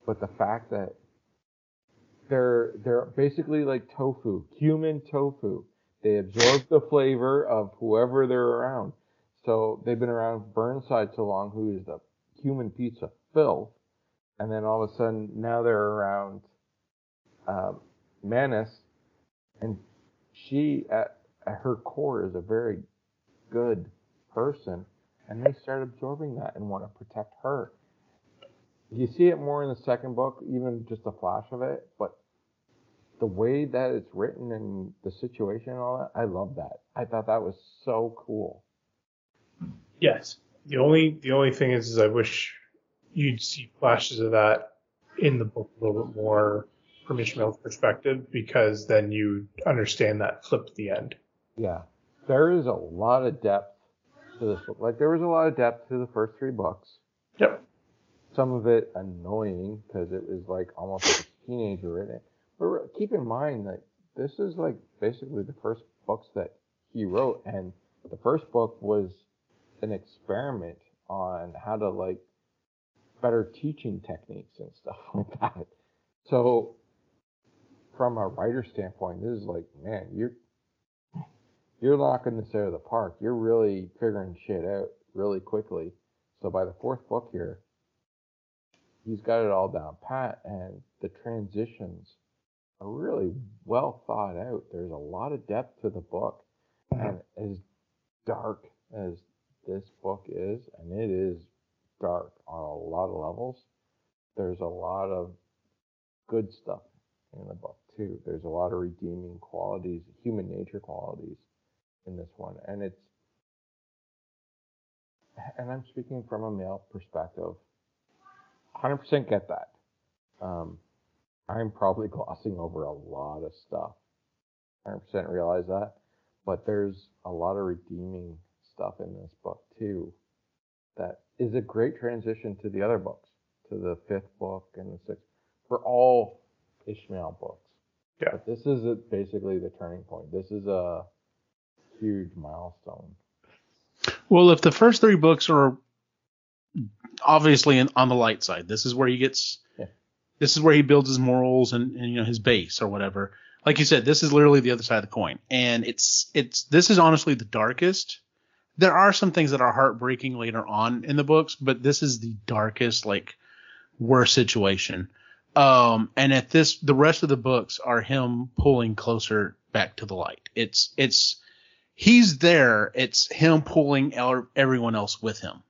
But the fact that they're they're basically like tofu, human tofu. They absorb the flavor of whoever they're around. So they've been around Burnside so long, who is the human pizza filth, and then all of a sudden now they're around um, and she at, at her core is a very good person, and they start absorbing that and want to protect her. You see it more in the second book, even just a flash of it, but the way that it's written and the situation and all that, I love that. I thought that was so cool. Yes. The only the only thing is, is I wish you'd see flashes of that in the book a little bit more from Ishmael's perspective, because then you understand that flip at the end. Yeah. There is a lot of depth to this book. Like there was a lot of depth to the first three books. Yep. Some of it annoying because it was like almost like a teenager in it. But keep in mind that this is like basically the first books that he wrote, and the first book was an experiment on how to like better teaching techniques and stuff like that. So from a writer standpoint, this is like, man, you're you're knocking this out of the park. You're really figuring shit out really quickly. So by the fourth book here, he's got it all down pat, and the transitions are really well thought out. There's a lot of depth to the book, and as dark as this book is, and it is dark on a lot of levels, there's a lot of good stuff in the book too. There's a lot of redeeming qualities, human nature qualities in this one, and it's and I'm speaking from a male perspective, 100% get that. Um, I'm probably glossing over a lot of stuff. 100% realize that. But there's a lot of redeeming stuff in this book too that is a great transition to the other books, to the fifth book and the sixth, for all Ishmael books. Yeah. But this is a, basically the turning point. This is a huge milestone. Well, if the first three books are obviously in, on the light side, this is where he gets, Yeah. this is where he builds his morals and, and you know his base or whatever. Like you said, this is literally the other side of the coin, and it's it's this is honestly the darkest. There are some things that are heartbreaking later on in the books, but this is the darkest, like worst situation. Um, and at this, the rest of the books are him pulling closer back to the light. It's it's he's there. It's him pulling everyone else with him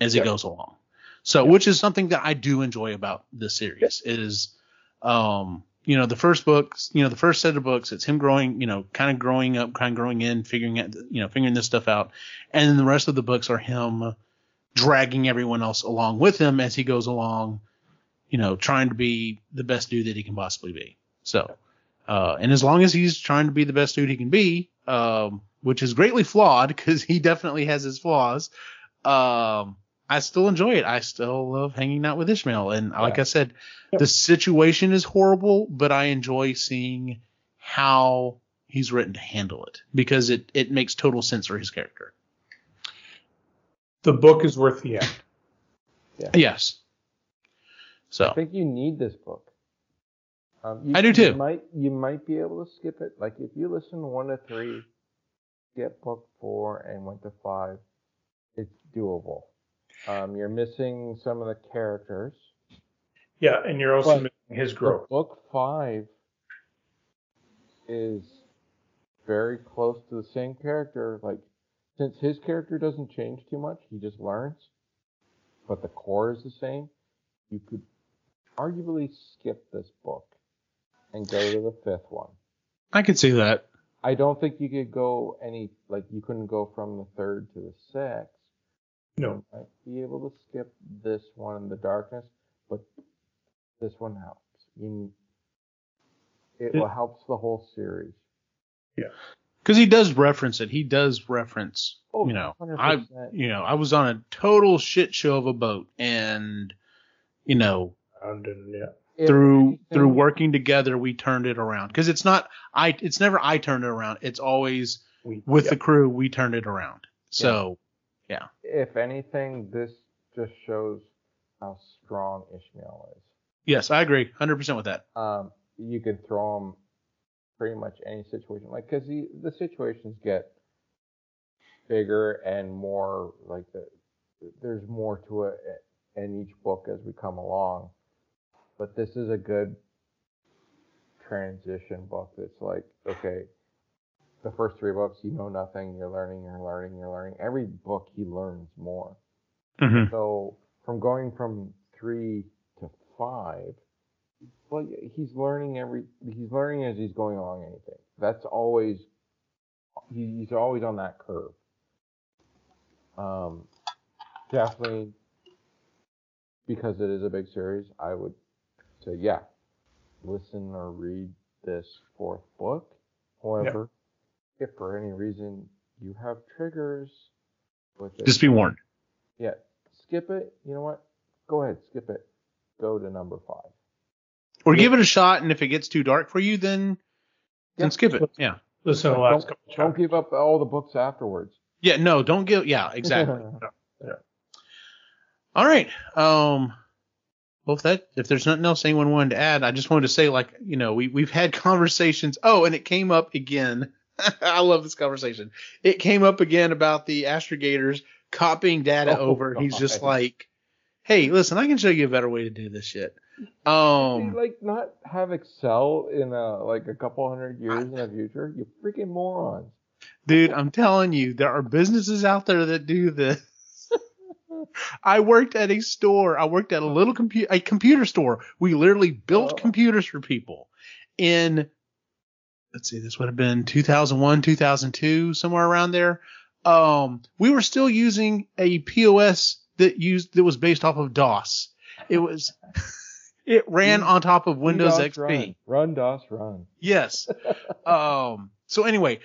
as he goes along. So, which is something that I do enjoy about this series is, um, you know, the first books, you know, the first set of books, it's him growing, you know, kind of growing up, kind of growing in, figuring out, you know, figuring this stuff out. And then the rest of the books are him dragging everyone else along with him as he goes along, you know, trying to be the best dude that he can possibly be. So, uh, and as long as he's trying to be the best dude he can be, um, which is greatly flawed because he definitely has his flaws, um, I still enjoy it. I still love hanging out with Ishmael. And like I said, the situation is horrible, but I enjoy seeing how he's written to handle it because it, it makes total sense for his character. The book is worth the end. Yes. So I think you need this book. Um, you, I do too. You too. might you might be able to skip it. Like if you listen to one to three, skip book four and went to five, it's doable. Um, you're missing some of the characters. Yeah, and you're also But- missing his But growth. book five is very close to the same character. Like since his character doesn't change too much, he just learns, but the core is the same. You could arguably skip this book and go to the fifth one. I could see that. I don't think you could go any like you couldn't go from the third to the sixth. No, Might be able to skip this one in the darkness, but this one helps. You, it It- helps the whole series. Yeah. Because he does reference it. He does reference, Oh, you know, I, 100%. you know, I was on a total shit show of a boat, and you know, and yeah. Through through working together, we turned it around. Because it's not I, it's never I turned it around. It's always We, with yeah. the crew we turned it around. So If anything, this just shows how strong Ishmael is. yes, I agree, hundred percent with that. Um, you can throw him pretty much any situation, like because the situations get bigger and more like the, there's more to it in each book as we come along. But this is a good transition book. That's like okay, the first three books you know nothing, you're learning, you're learning, you're learning. Every book he learns more. hmm So from going from three to five, well, he's learning every. He's learning as he's going along. Anything. That's always. he- He's always on that curve. Um, definitely. Because it is a big series, I would say yeah, listen or read this fourth book. However, if for any reason you have triggers with it, Just be warned. yeah, skip it. You know what? Go ahead, skip it. Go to number five. Or Yeah. give it a shot, and if it gets too dark for you, then Yeah. then skip it. Yeah. Listen to the Don't, don't give up all the books afterwards. Yeah. No, don't give. Yeah, exactly. yeah. All right. Um. Well, if that if there's nothing else anyone wanted to add, I just wanted to say, like, you know, we we've had conversations. Oh, and it came up again. I love this conversation. It came up again about the astrogators copying data Oh, over. He's just like, hey, listen, I can show you a better way to do this shit. You, Um. like not have Excel in a like a couple hundred years in the future. You freaking morons. Dude, I'm telling you, there are businesses out there that do this. I worked at a store. I worked at a little computer, a computer store. We literally built Oh. computers for people in, let's see, this would have been 2001, 2002, somewhere around there. um, we were still using a POS that used that was based off of DOS. It was it ran on top of Windows DOS XP. Run. run DOS run. Yes. um. So anyway,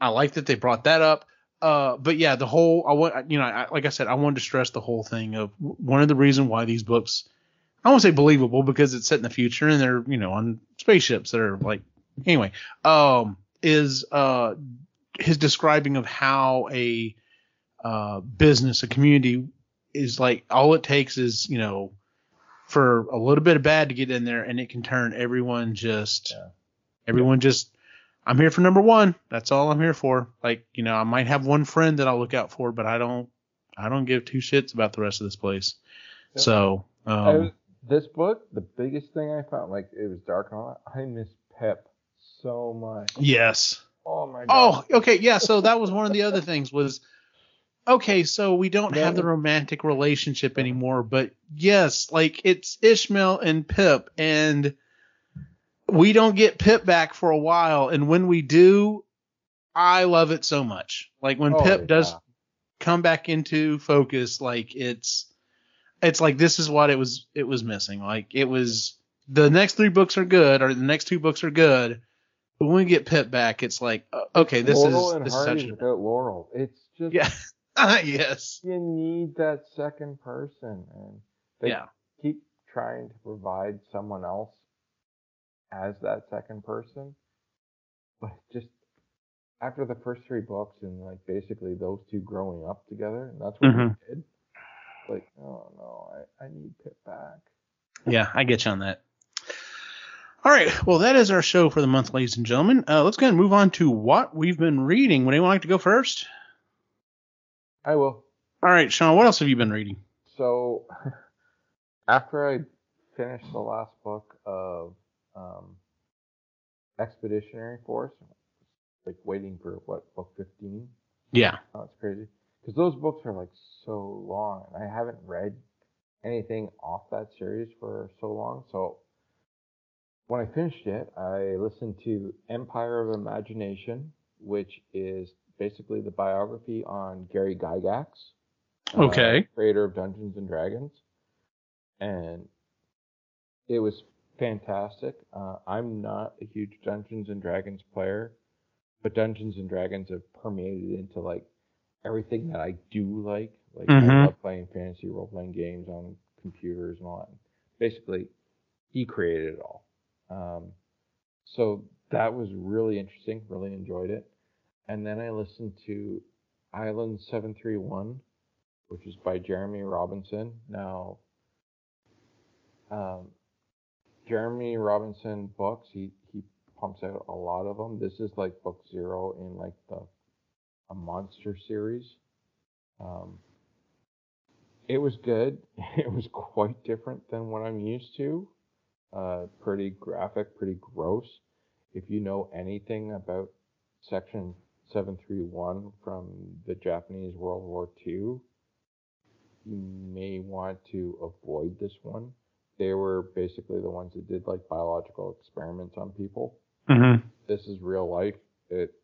I like that they brought that up. Uh. But yeah, the whole I want you know I, like I said I wanted to stress the whole thing of one of the reason why these books I won't say believable because it's set in the future and they're you know on spaceships that are like anyway um is uh his describing of how a uh business a community is like all it takes is you know for a little bit of bad to get in there and it can turn everyone just Yeah. everyone just I'm here for number one. That's all I'm here for. Like, you know, I might have one friend that I'll look out for, but I don't I don't give two shits about the rest of this place. Yeah. So I um was- this book, the biggest thing I found, like it was dark and all that. I miss Pip so much. yes. Oh my Oh, okay, yeah. So that was one of the other things was okay. So we don't have the romantic relationship anymore, but yes, like it's Ishmael and Pip, and we don't get Pip back for a while, and when we do, I love it so much. Like when Oh, Pip does come back into focus, like it's it's like this is what it was it was missing. Like it was the next three books are good, or the next two books are good. But when we get Pip back, it's like, uh, okay, this Laurel is and this is such a, without Laurel. It's just yeah, yes, you need that second person, and they yeah, keep trying to provide someone else as that second person, but just after the first three books and like basically those two growing up together, and that's what Mhm. we did. Like, oh no, I, I need Pip back. yeah. I get you on that. All right, well, that is our show for the month, ladies and gentlemen. Uh, let's go ahead and move on to what we've been reading. Would anyone like to go first? I will. All right, Sean, what else have you been reading? So after I finished the last book of um, Expeditionary Force, like waiting for what book fifteen. Yeah, Oh, it's crazy because those books are like so long, and I haven't read anything off that series for so long. So when I finished it, I listened to Empire of Imagination, which is basically the biography on Gary Gygax, uh, creator of Dungeons and Dragons, and it was fantastic. Uh, I'm not a huge Dungeons and Dragons player, but Dungeons and Dragons have permeated into like everything that I do like. Like I Mhm. love playing fantasy role playing games on computers and all that. Basically, he created it all. Um, so that was really interesting. Really enjoyed it. And then I listened to Island Seven Three One, which is by Jeremy Robinson. Now, um, Jeremy Robinson books, he he pumps out a lot of them. This is like book zero in like the a monster series. Um, it was good. It was quite different than what I'm used to. Uh, pretty graphic, pretty gross. If you know anything about Section 731 from the Japanese World War II, you may want to avoid this one. They were basically the ones that did like biological experiments on people mm-hmm. this is real life. It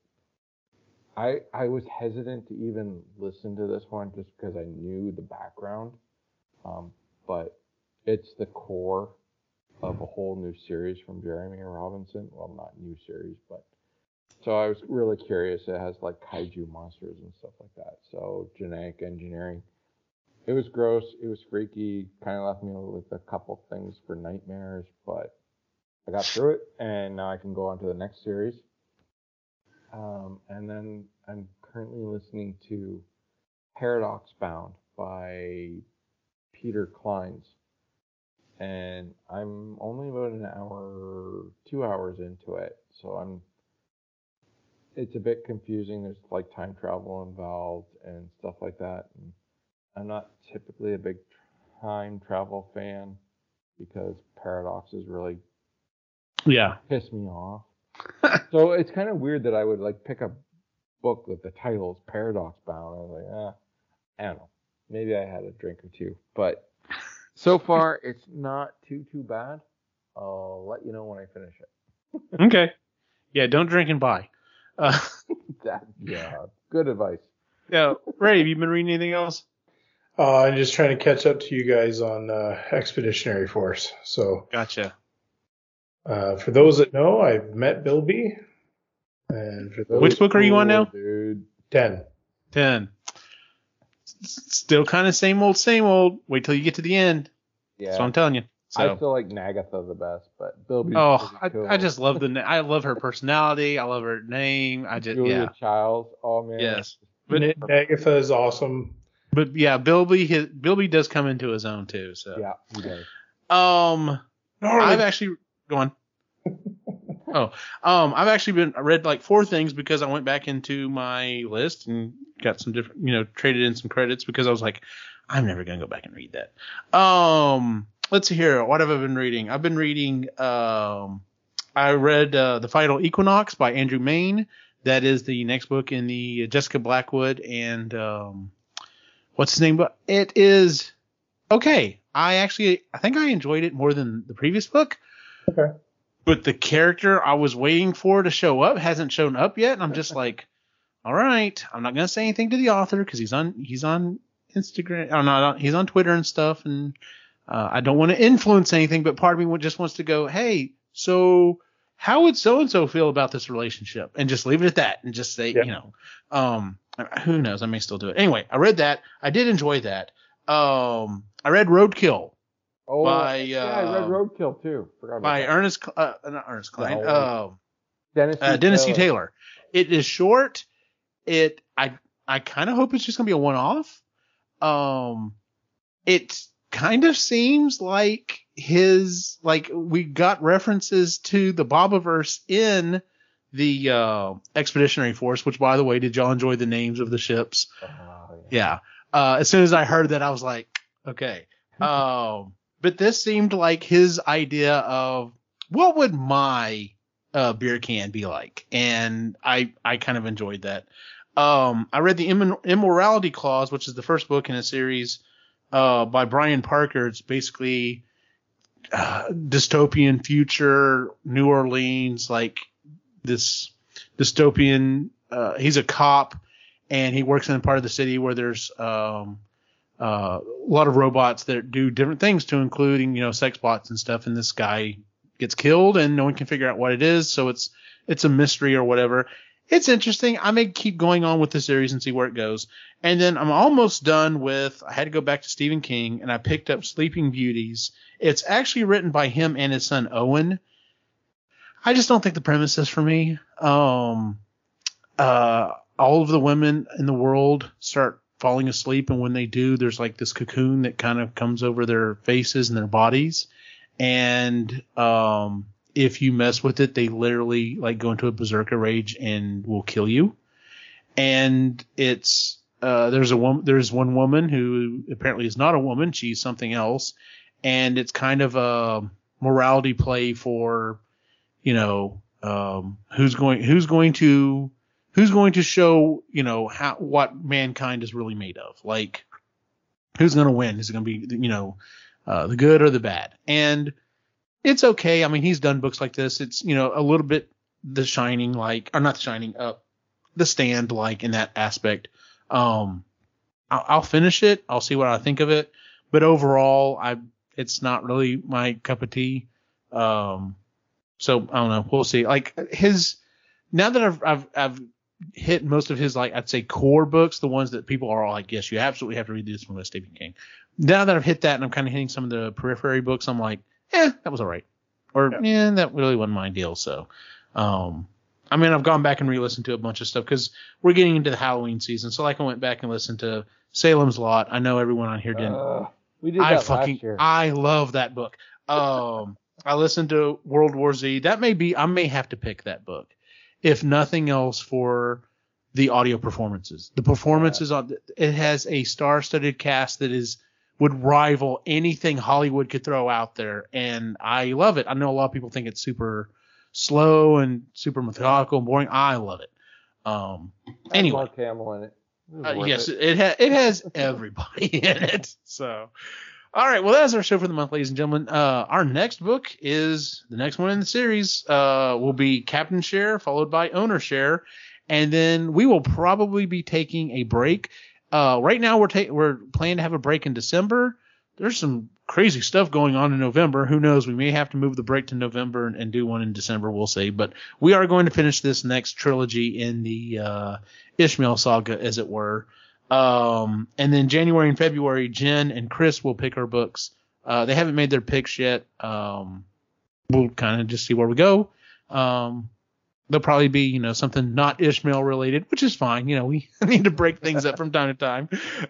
I I was hesitant to even listen to this one just because I knew the background. Um, but it's the core of a whole new series from Jeremy Robinson. Well, not new series, but so I was really curious. It has like kaiju monsters and stuff like that. So genetic engineering. It was gross. It was freaky. Kind of left me with a couple things for nightmares, but I got through it, and now I can go on to the next series. Um, and then I'm currently listening to Paradox Bound by Peter Clines. And I'm only about an hour, two hours into it. So I'm, it's a bit confusing. There's like time travel involved and stuff like that. And I'm not typically a big time travel fan because paradoxes really Yeah. piss me off. so it's kind of weird that I would like pick a book with the title is Paradox Bound. I was like, ah, I don't know. Maybe I had a drink or two, but so far it's not too too bad. I'll let you know when I finish it. Okay. Yeah. Don't drink and buy. Uh, That yeah, good advice. Yeah, Ray, have you been reading anything else? Uh, I'm just trying to catch up to you guys on uh, Expeditionary Force. So, Gotcha. uh, for those that know, I've met Bilby, and for those Which book are you on now? dude? ten, Ten. S- Still kind of same old, same old. Wait till you get to the end. Yeah. That's what I'm telling you. I So, still like Nagatha the best, but Bilby's oh, I, cool. I just love the. na- I love her personality. I love her name. I just Julia yeah. Childs. Oh man. Yes. But N- Nagatha is awesome. but yeah, Bilby his Bilby does come into his own too. So Yeah, he does. um, Gnarly. I've actually gone. oh, um, I've actually been I read like four things because I went back into my list and got some different, you know, traded in some credits because I was like, I'm never gonna go back and read that. Um, let's see here. What have I been reading? I've been reading. Um, I read uh, the Final Equinox by Andrew Mayne. That is the next book in the Jessica Blackwood and um, what's his name? But it is okay. I actually I think I enjoyed it more than the previous book. Okay. But the character I was waiting for to show up hasn't shown up yet, and I'm just like, all right, I'm not gonna say anything to the author because he's on he's on Instagram. Oh no, he's on Twitter and stuff, and uh, I don't want to influence anything. But part of me just wants to go, hey, so how would so and so feel about this relationship, and just leave it at that, and just say, Yeah. you know, um, who knows? I may still do it. Anyway, I read that. I did enjoy that. Um, I read Roadkill Oh, By, yeah, I read uh, Roadkill too. Forgot about by that. Ernest, uh, not Ernest Cline, No. um, Dennis. uh, Dennis C. Taylor. It is short. It I I kind of hope it's just gonna be a one off. Um, it kind of seems like his like we got references to the Bobiverse in the uh, Expeditionary Force. Which, by the way, did y'all enjoy the names of the ships? Oh, Yeah. Uh, as soon as I heard that, I was like, okay. Um, but this seemed like his idea of what would my uh, beer can be like, and I I kind of enjoyed that. Um, I read the Immo- Immorality Clause, which is the first book in a series uh, by Brian Parker. It's basically uh, dystopian future New Orleans, like this dystopian. Uh, he's a cop and he works in a part of the city where there's um, uh, a lot of robots that do different things, to including you know sex bots and stuff. And this guy gets killed, and no one can figure out what it is. So it's it's a mystery or whatever. It's interesting. I may keep going on with the series and see where it goes. And then I'm almost done with. I had to go back to Stephen King, and I picked up Sleeping Beauties. It's actually written by him and his son Owen. I just don't think the premise is for me. Um, uh, all of the women in the world start falling asleep, and when they do, there's like this cocoon that kind of comes over their faces and their bodies, and um, if you mess with it, they literally like go into a berserker rage and will kill you. And it's uh, there's a woman, there's one woman who apparently is not a woman, she's something else, and it's kind of a morality play for, you know, um, who's going who's going to who's going to show you know how what mankind is really made of. Like who's going to win? Is it going to be you know uh, the good or the bad? And it's okay. I mean he's done books like this. It's you know a little bit the shining like or not the shining uh the stand like in that aspect. Um I'll, I'll finish it. I'll see what i think of it. But overall i it's not really my cup of tea. Um so i don't know. We'll see. Like his now that I've, I've I've hit most of his like I'd say core books, the ones that people are like, yes, you absolutely have to read this one by Stephen King. Now that I've hit that and I'm kind of hitting some of the periphery books, I'm like, eh, that was all right, or yeah, Yeah. that really wasn't my deal. So, um, I mean, I've gone back and re-listened to a bunch of stuff because we're getting into the Halloween season. So like I went back and listened to Salem's Lot. I know everyone on here didn't. Uh, we did I that fucking last year. I love that book. Um, I listened to World War Z. That may be I may have to pick that book, if nothing else for the audio performances. The performances on it has a star-studded cast that is would rival anything Hollywood could throw out there, and I love it. I know a lot of people think it's super slow and super methodical and boring. I love it. Um, anyway. Mark Hamill in it. It uh, yes, it. it ha- it has everybody in it. So, all right. Well, that's our show for the month, ladies and gentlemen. Uh, our next book is the next one in the series. Uh, will be Captain Share, followed by Owner Share, and then we will probably be taking a break. Uh, right now we're ta- we're planning to have a break in December. There's some crazy stuff going on in November. Who knows? We may have to move the break to November and, and do one in December. We'll see. But we are going to finish this next trilogy in the uh, Ishmael saga, as it were. Um, and then January and February, Jen and Chris will pick our books. Uh, they haven't made their picks yet. Um, we'll kind of just see where we go. Um, there'll probably be, you know, something not Ishmael related, which is fine. You know, we need to break things up from time to time.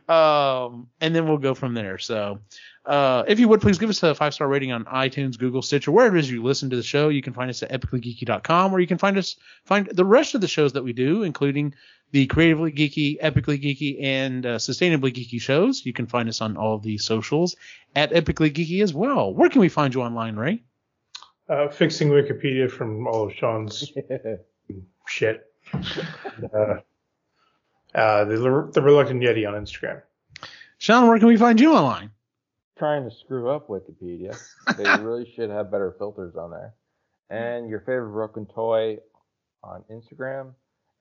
Um, and then we'll go from there. So, uh, if you would please give us a five star rating on iTunes, Google, Stitcher, wherever it is you listen to the show. You can find us at epicallygeeky.com, or you can find us find the rest of the shows that we do, including the creatively geeky, epically geeky, and uh, sustainably geeky shows. You can find us on all the socials at epically geeky as well. Where can we find you online, Ray? Uh, fixing Wikipedia from all of Sean's shit. uh, uh, the, the Reluctant Yeti on Instagram. Sean, where can we find you online? Trying to screw up Wikipedia. They really should have better filters on there. And your favorite broken toy on Instagram.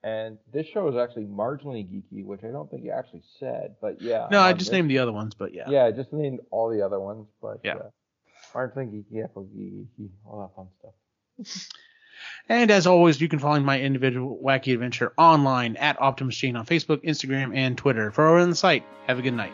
And this show is actually marginally geeky, which I don't think you actually said, but yeah. No, I um, just this- named the other ones, but yeah. Yeah, I just named all the other ones, but Yeah. uh, marginally geeky, epic geeky, all that fun stuff. And as always, you can find my individual wacky adventure online at Optimus Gene on Facebook, Instagram, and Twitter. For over on the site, have a good night.